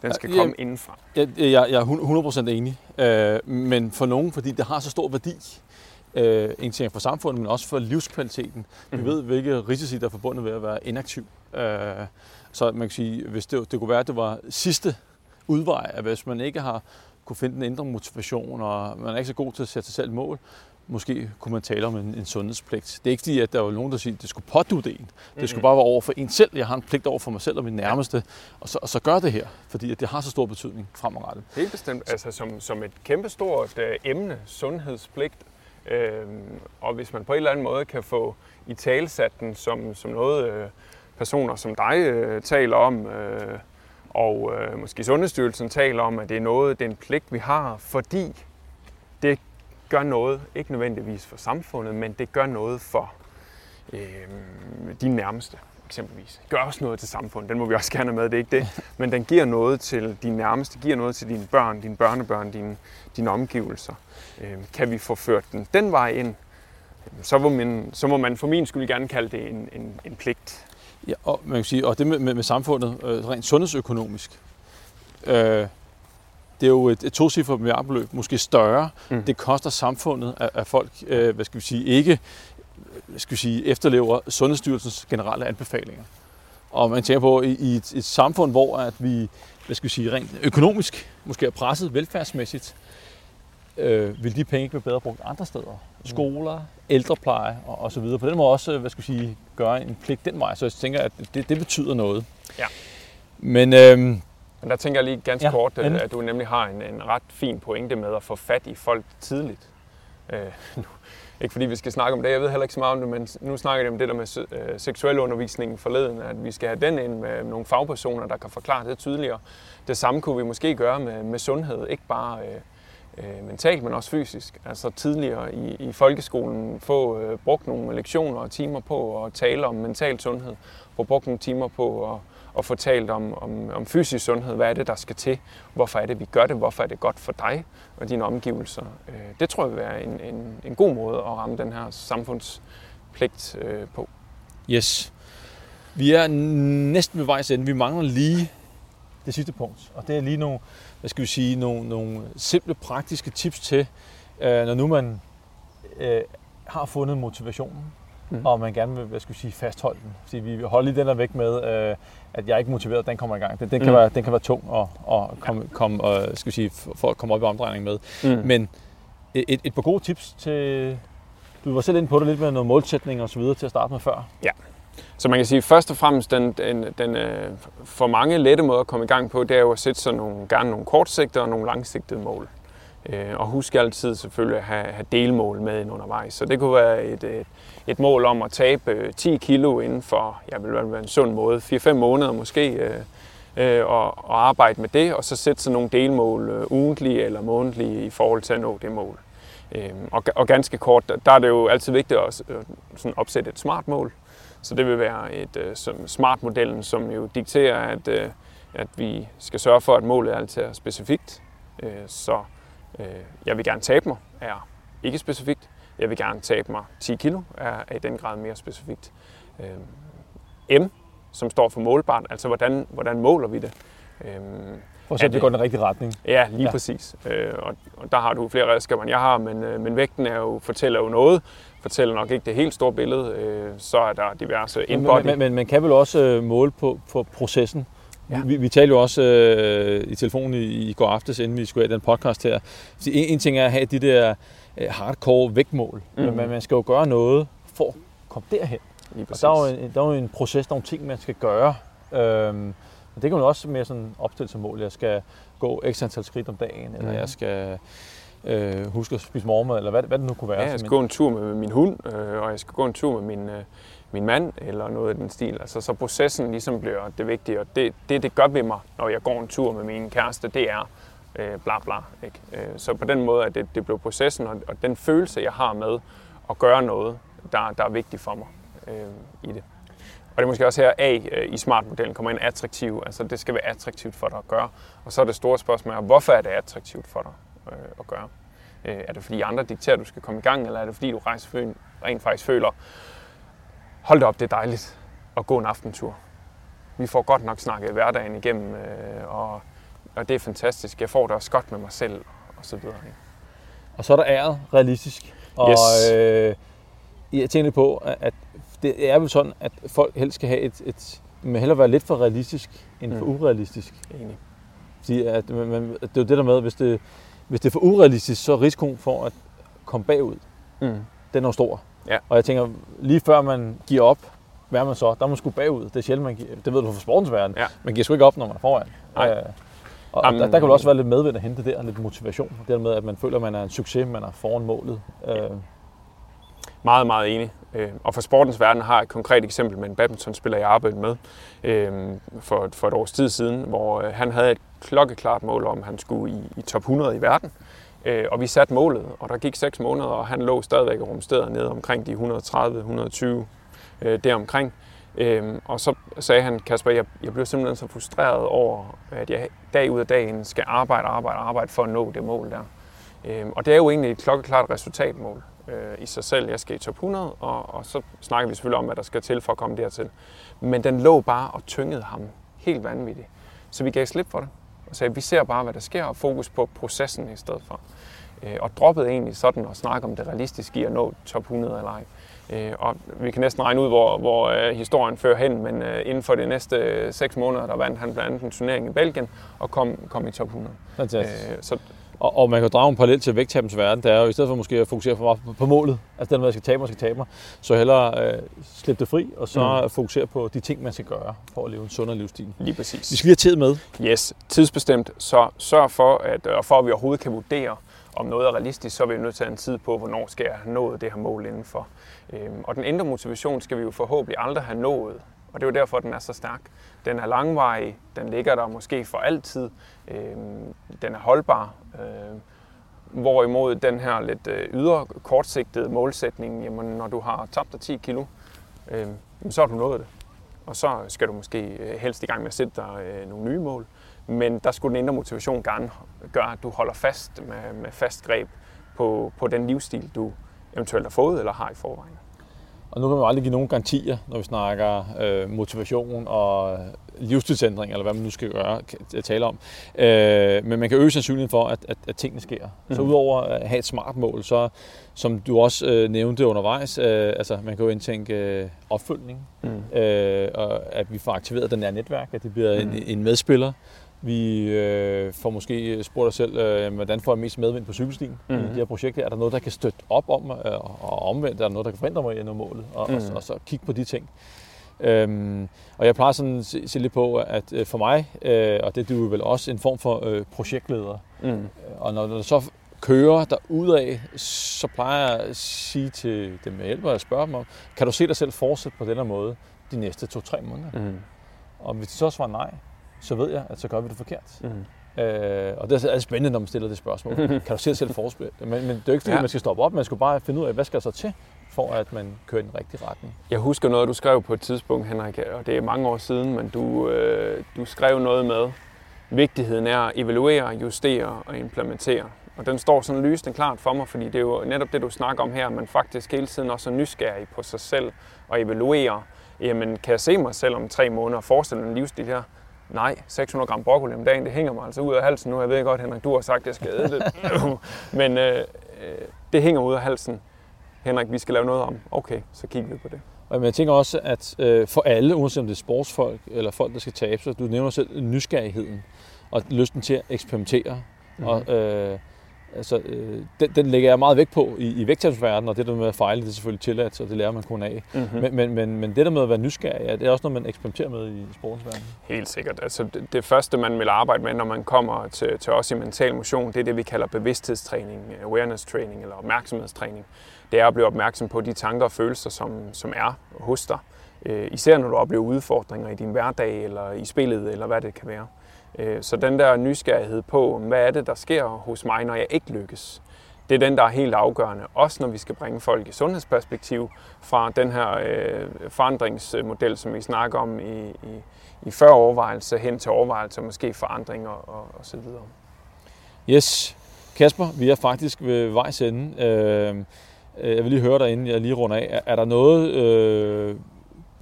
Den skal komme ja, indenfra. Jeg, jeg, jeg er 100% enig. Øh, men for nogen, fordi det har så stor værdi, øh, en ting for samfundet, men også for livskvaliteten. Vi mm-hmm. ved, hvilke risici, der er forbundet ved at være inaktiv. Øh, så man kan sige, hvis det, det kunne være, at det var sidste udvej, at hvis man ikke har kunne finde den indre motivation, og man er ikke så god til at sætte sig selv mål, måske kunne man tale om en, en sundhedspligt. Det er ikke fordi, at der var nogen, der siger, at det skulle pådute en. Det skulle bare være over for en selv. Jeg har en pligt over for mig selv og min nærmeste, og så, og så gør det her, fordi at det har så stor betydning fremadrettet. Helt bestemt. Altså som, som et kæmpestort øh, emne, sundhedspligt, øh, og hvis man på en eller anden måde kan få i talsat den som, som noget, øh, personer som dig øh, taler om, øh, og øh, måske Sundhedsstyrelsen taler om, at det er noget, det er en pligt, vi har, fordi det gør noget, ikke nødvendigvis for samfundet, men det gør noget for øh, de nærmeste eksempelvis. Det gør også noget til samfundet, den må vi også gerne have med, det er ikke det. Men den giver noget til de nærmeste, giver noget til dine børn, dine børnebørn, dine, dine omgivelser. Øh, kan vi få ført den den vej ind, så må man, så må man for min skyld gerne kalde det en, en, en pligt. Ja, og, man kan sige, og det med, med, med samfundet, øh, rent sundhedsøkonomisk, øh, det er jo et, et tocifret milliardbeløb, måske større. Mm. Det koster samfundet, at, at folk øh, hvad skal vi sige, ikke hvad skal vi sige, efterlever Sundhedsstyrelsens generelle anbefalinger. Og man tænker på, i, i et, et samfund, hvor at vi hvad skal vi sige, rent økonomisk måske er presset velfærdsmæssigt, øh, vil de penge ikke være bedre brugt andre steder. Mm. Skoler, ældrepleje og, og så videre. På den måde også, hvad skal vi sige, gøre en pligt den vej. Så jeg tænker, at det, det betyder noget. Ja. Men øh, men der tænker jeg lige ganske ja, kort, at, at du nemlig har en, en ret fin pointe med at få fat i folk tidligt. Øh, nu, ikke fordi vi skal snakke om det, jeg ved heller ikke så meget om det, men nu snakker jeg om det der med øh, seksuel undervisning forleden, at vi skal have den ind med nogle fagpersoner, der kan forklare det tydeligere. Det samme kunne vi måske gøre med, med sundhed, ikke bare øh, øh, mentalt, men også fysisk. Altså tidligere i, i folkeskolen få øh, brugt nogle lektioner og timer på at tale om mental sundhed, få brugt nogle timer på at og få talt om, om, om fysisk sundhed. Hvad er det, der skal til? Hvorfor er det, vi gør det? Hvorfor er det godt for dig og dine omgivelser? Øh, det tror jeg vil være en, en, en god måde at ramme den her samfundspligt øh, på. Yes. Vi er næsten ved vejs ende. Vi mangler lige det sidste punkt, og det er lige nogle, hvad skal vi sige, nogle, nogle simple praktiske tips til, øh, når nu man øh, har fundet motivationen, mm. og man gerne vil hvad skal vi sige, fastholde den. Så vi holder lige den der væk med, øh, at jeg er ikke motiveret, den kommer i gang. Den, den, kan, mm. være, den kan være tung at, at komme, ja. komme, og, skal vi sige, for at komme op i omdrejning med. Mm. Men et, et par gode tips til... Du var selv inde på det lidt med noget målsætning og så videre til at starte med før. Ja. Så man kan sige, først og fremmest, den, den, den øh, for mange lette måder at komme i gang på, det er jo at sætte sig nogle, gerne nogle kortsigtede og nogle langsigtede mål. Øh, og husk altid selvfølgelig at have, have delmål med ind undervejs. Så det kunne være et, et, et mål om at tabe øh, 10 kilo inden for, jeg vil være en sund måde, 4-5 måneder måske, øh, øh, og, og arbejde med det, og så sætte sig nogle delmål øh, ugentlige eller månedlige i forhold til at nå det mål. Øh, og, og ganske kort, der er det jo altid vigtigt at øh, sådan opsætte et smart mål. Så det vil være et øh, som smart-modellen, som jo dikterer, at, øh, at vi skal sørge for, at målet altid er specifikt. Øh, så øh, jeg vil gerne tabe mig, er ikke specifikt. Jeg vil gerne tabe mig 10 kilo, er, er i den grad mere specifikt. Øh, M, som står for målbart, altså hvordan, hvordan måler vi det? At se, Er at det går i den rigtige retning. Ja, lige ja. præcis. Øh, og, og der har du flere redskaber, end jeg har, men, øh, men vægten er jo, fortæller jo noget. Fortæller nok ikke det helt store billede. Øh, så er der diverse Men, in-body. men, men man kan vel også øh, måle på, på processen. Ja. Vi, vi talte jo også øh, i telefonen i, i går aftes, inden vi skulle have den podcast her. Så en, en ting er at have de der øh, hardcore vægtmål, mm. Men man skal jo gøre noget for at komme derhen. Og der er, jo en, der er jo en proces, der er nogle ting, man skal gøre. Øhm, men det kan man også mere sådan opstille som mål. Jeg skal gå x antal skridt om dagen, eller Mhm. jeg skal øh, huske at spise morgenmad, eller hvad, hvad det nu kunne være. Ja, jeg skal gå en tur med min hund, øh, og jeg skal gå en tur med min, øh, min mand, eller noget af den stil. Altså, så processen ligesom bliver det vigtige, og det, det, det gør ved mig, når jeg går en tur med min kæreste, det er øh, bla bla. Ikke? Øh, så på den måde er det, det blev processen, og, og den følelse, jeg har med at gøre noget, der, der er vigtigt for mig øh, i det. Og det er måske også her, A øh, i smart-modellen kommer ind attraktiv. Altså det skal være attraktivt for dig at gøre. Og så er det store spørgsmål, hvorfor er det attraktivt for dig øh, at gøre? Øh, er det fordi andre dikterer, at du skal komme i gang, eller er det fordi du rejser, rent faktisk føler, hold da op, det er dejligt at gå en aftentur. Vi får godt nok snakket hverdagen igennem, øh, og, og det er fantastisk. Jeg får det også godt med mig selv, og så videre. Ikke? Og så er der æret realistisk. Og Yes. øh, jeg tænker lidt på, at- det er vel sådan, at folk helst skal have et, et må hellere være lidt for realistisk, end for Mm. urealistisk. Enig. Fordi at, man, det er jo det der med, hvis det, hvis det er for urealistisk, så er risikoen for at komme bagud, Mm. den er jo stor. Ja. Og jeg tænker, lige før man giver op, hvad er man så? Der er man sgu bagud. Det er sjældent, man giver, det ved du fra sportens verden. Ja. Man giver sgu ikke op, når man er foran. Nej. Øh, og Jamen- der, der kan vel også være lidt medvind at hente der, lidt motivation. Det der med, at man føler, at man er en succes, man er foran målet. Øh, Meget, meget enig. Øh, Og for sportens verden har jeg et konkret eksempel med en badmintonspiller, jeg arbejdede med øh, for, for et års tid siden, hvor øh, han havde et klokkeklart mål om, at han skulle i, i top 100 i verden. Øh, Og vi satte målet, og der gik 6 måneder, og han lå stadigvæk og rumsterede nede omkring de 130-120 øh, deromkring. Øhm, og så sagde han, Kasper, jeg, jeg blev simpelthen så frustreret over, at jeg dag ud af dagen skal arbejde, arbejde, arbejde for at nå det mål der. Øhm, og det er jo egentlig et klokkeklart resultatmål øh, i sig selv. Jeg skal i top 100, og, og så snakker vi selvfølgelig om, hvad der skal til for at komme dertil. Men den lå bare og tyngede ham helt vanvittigt. Så vi gav slip for det og sagde, vi ser bare, hvad der sker, og fokus på processen i stedet for. Øh, og droppede egentlig sådan at snakke om det realistiske i at nå top 100 eller ej. Øh, og vi kan næsten regne ud, hvor, hvor øh, historien fører hen, men øh, inden for de næste øh, seks måneder, der vandt han blandt andet en turnering i Belgien og kom, kom i top 100. fantastisk. Øh, så Og, og man kan drage en parallel til vægttabens verden. Det er jo i stedet for måske at fokusere for meget på, på målet, altså den, hvad jeg skal tabe mig, skal tabe mig, så hellere øh, slippe det fri, og så mm. fokusere på de ting, man skal gøre for at leve en sundere livsstil. lige præcis. Vi skal lige have tid med. Yes, tidsbestemt. Så sørg for, at og for at vi overhovedet kan vurdere, om noget er realistisk, så er vi nødt til at have en tid på, hvornår skal jeg have nået det her mål indenfor. Øhm, og den indre motivation skal vi jo forhåbentlig aldrig have nået. Og det er jo derfor, den er så stærk. Den er langvarig, den ligger der måske for altid, øh, den er holdbar. Øh, hvorimod den her lidt øh, ydre, kortsigtede målsætning, jamen, når du har tabt dig 10 kilo, øh, jamen, så har du nået det. Og så skal du måske øh, helst i gang med at sætte dig øh, nogle nye mål. Men der skulle den indre motivation gerne gøre, at du holder fast med, med fast greb på, på den livsstil, du eventuelt har fået eller har i forvejen. Og nu kan man jo aldrig give nogen garantier, når vi snakker øh, motivation og livsstilsændring, eller hvad man nu skal gøre, tale om. Øh, men man kan øge sandsynligheden for, at, at, at tingene sker. Mm. Så udover at have et smart mål, så som du også øh, nævnte undervejs, øh, altså man kan jo indtænke øh, opfølgning, Mm. øh, og at vi får aktiveret den her netværk, at det bliver. Mm. en, en medspiller. Vi øh, får måske spurgt os selv, øh, hvordan får jeg mest medvind på cykelstien mm. i Mhm. det her projekt. her? Er der noget, der kan støtte op om, øh, og omvendt er der noget, der kan forhindre mig i at nå målet? Og, mm. og, Mhm. og så kigge på de ting. Øhm, og jeg plejer sådan at se, se lidt på, at øh, for mig, øh, og det er du vel også, en form for øh, projektleder. Mm. Og når der så kører der af, så plejer jeg at sige til dem, jeg hjælper, at spørge dem om, kan du se dig selv fortsætte på den her måde de næste to-tre måneder? Mm. Og hvis de så svarer nej, så ved jeg, at så gør vi det forkert. Mm. Øh, og det er altid spændende, når man stiller det spørgsmål. kan du se dig selv forspille? Men, men det er jo ikke fordi, ja. Man skal stoppe op. Man skal bare finde ud af, hvad skal der så til, for at man kører i den rigtige retning. Jeg husker noget, du skrev på et tidspunkt, Henrik, og det er mange år siden, men du, øh, du skrev noget med, vigtigheden er at evaluere, justere og implementere. Og den står sådan lysende klart for mig, fordi det er jo netop det, du snakker om her, at man faktisk hele tiden også er nysgerrig på sig selv og evaluere. Jamen, kan jeg se mig selv om tre måneder og forestille en livsstil her? Nej, 600 gram broccoli om dagen, det hænger mig altså ud af halsen nu. Jeg ved godt, Henrik, du har sagt, at jeg skal æde det. Men øh, øh, det hænger ud af halsen. Henrik, vi skal lave noget om. Okay, så kigger vi på det. Men jeg tænker også, at øh, for alle, uanset om det er sportsfolk eller folk, der skal tabe sig, du nævner selv nysgerrigheden og lysten til at eksperimentere. Mm-hmm. Og, øh, altså, øh, den, den lægger jeg meget vægt på i, i vægttabsverdenen, og det der med at fejle, det er selvfølgelig tilladt, så det lærer man kun af. Mm-hmm. Men, men, men, men det der med at være nysgerrig, ja, det er også noget, man eksperimenterer med i sportsverdenen. Helt sikkert. Altså, det, det første, man vil arbejde med, når man kommer til, til os i mental motion, det er det, vi kalder bevidsthedstræning, awareness training eller opmærksomhedstræning. Det er at blive opmærksom på de tanker og følelser, som, som er hos dig. Øh, især når du oplever udfordringer i din hverdag, eller i spillet, eller hvad det kan være. Øh, så den der nysgerrighed på, hvad er det, der sker hos mig, når jeg ikke lykkes, det er den, der er helt afgørende. Også når vi skal bringe folk i sundhedsperspektiv fra den her øh, forandringsmodel, som vi snakker om i, i, i før overvejelse hen til overvejelse, måske forandringer og, og så videre. Yes. Kasper, vi er faktisk ved vejs ende. Øh, øh jeg vil lige høre dig, inden jeg lige runder af. Er der noget, øh,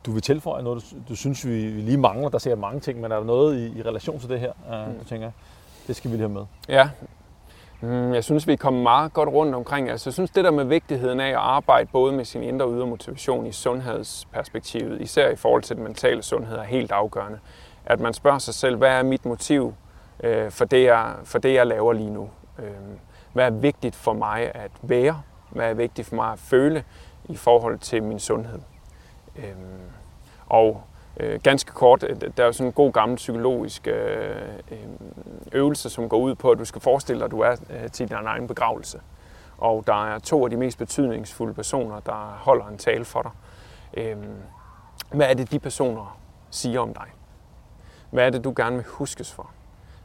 du vil tilføje noget, du, du synes, vi lige mangler? Der ser mange ting, men er der noget i, i relation til det her, uh, du tænker, det skal vi lige have med? Ja, mm, jeg synes, vi er kommet meget godt rundt omkring. Altså, jeg synes, det der med vigtigheden af at arbejde både med sin indre og ydre motivation i sundhedsperspektivet, især i forhold til den mentale sundhed, er helt afgørende. At man spørger sig selv, hvad er mit motiv øh, for, det, jeg, for det, jeg laver lige nu? Øh, hvad er vigtigt for mig at være? Hvad er vigtigt for mig at føle i forhold til min sundhed? Øhm, og øh, ganske kort, øh, der er jo sådan en god gammel psykologisk øh, øh, øvelse, som går ud på, at du skal forestille dig, at du er øh, til din egen begravelse. Og der er to af de mest betydningsfulde personer, der holder en tale for dig. Øhm, hvad er det, de personer siger om dig? Hvad er det, du gerne vil huskes for?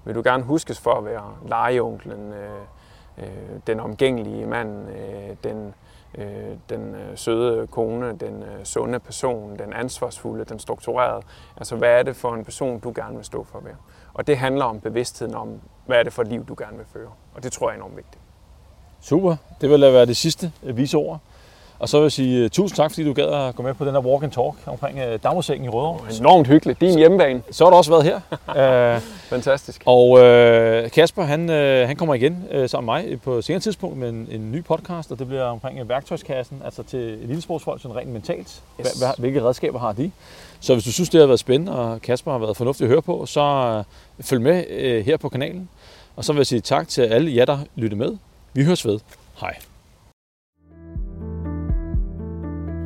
Vil du gerne huskes for at være legeonklen, øh, øh, den omgængelige mand, øh, den øh, den øh, søde kone, den øh, sunde person, den ansvarsfulde, den strukturerede. Altså, hvad er det for en person, du gerne vil stå for at være? Og det handler om bevidstheden om, hvad er det for et liv, du gerne vil føre. Og det tror jeg er enormt vigtigt. Super. Det vil være det sidste øh, vise ord. Og så vil jeg sige uh, tusind tak, fordi du gad at gå med på den her walk and talk omkring øh, Dagmusengen i Rødovre. Oh, enormt hyggeligt. Din hjemmebane. Så har du også været her. uh, Fantastisk. Og uh, Kasper, han, uh, han kommer igen uh, sammen med mig på et senere tidspunkt med en, en ny podcast, og det bliver omkring værktøjskassen, altså til lille sportsfolk, sådan rent mentalt. Yes. Hvilke redskaber har de? Så hvis du synes, det har været spændende, og Kasper har været fornuftig at høre på, så uh, følg med uh, her på kanalen. Og så vil jeg sige tak til alle jer, der lytter med. Vi høres ved. Hej.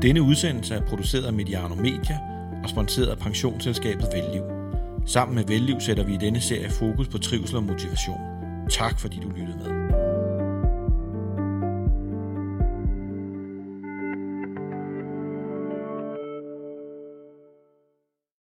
Denne udsendelse er produceret af Mediano Media og sponsoreret af pensionsselskabet Velliv. Sammen med Velliv sætter vi i denne serie fokus på trivsel og motivation. Tak fordi du lyttede med.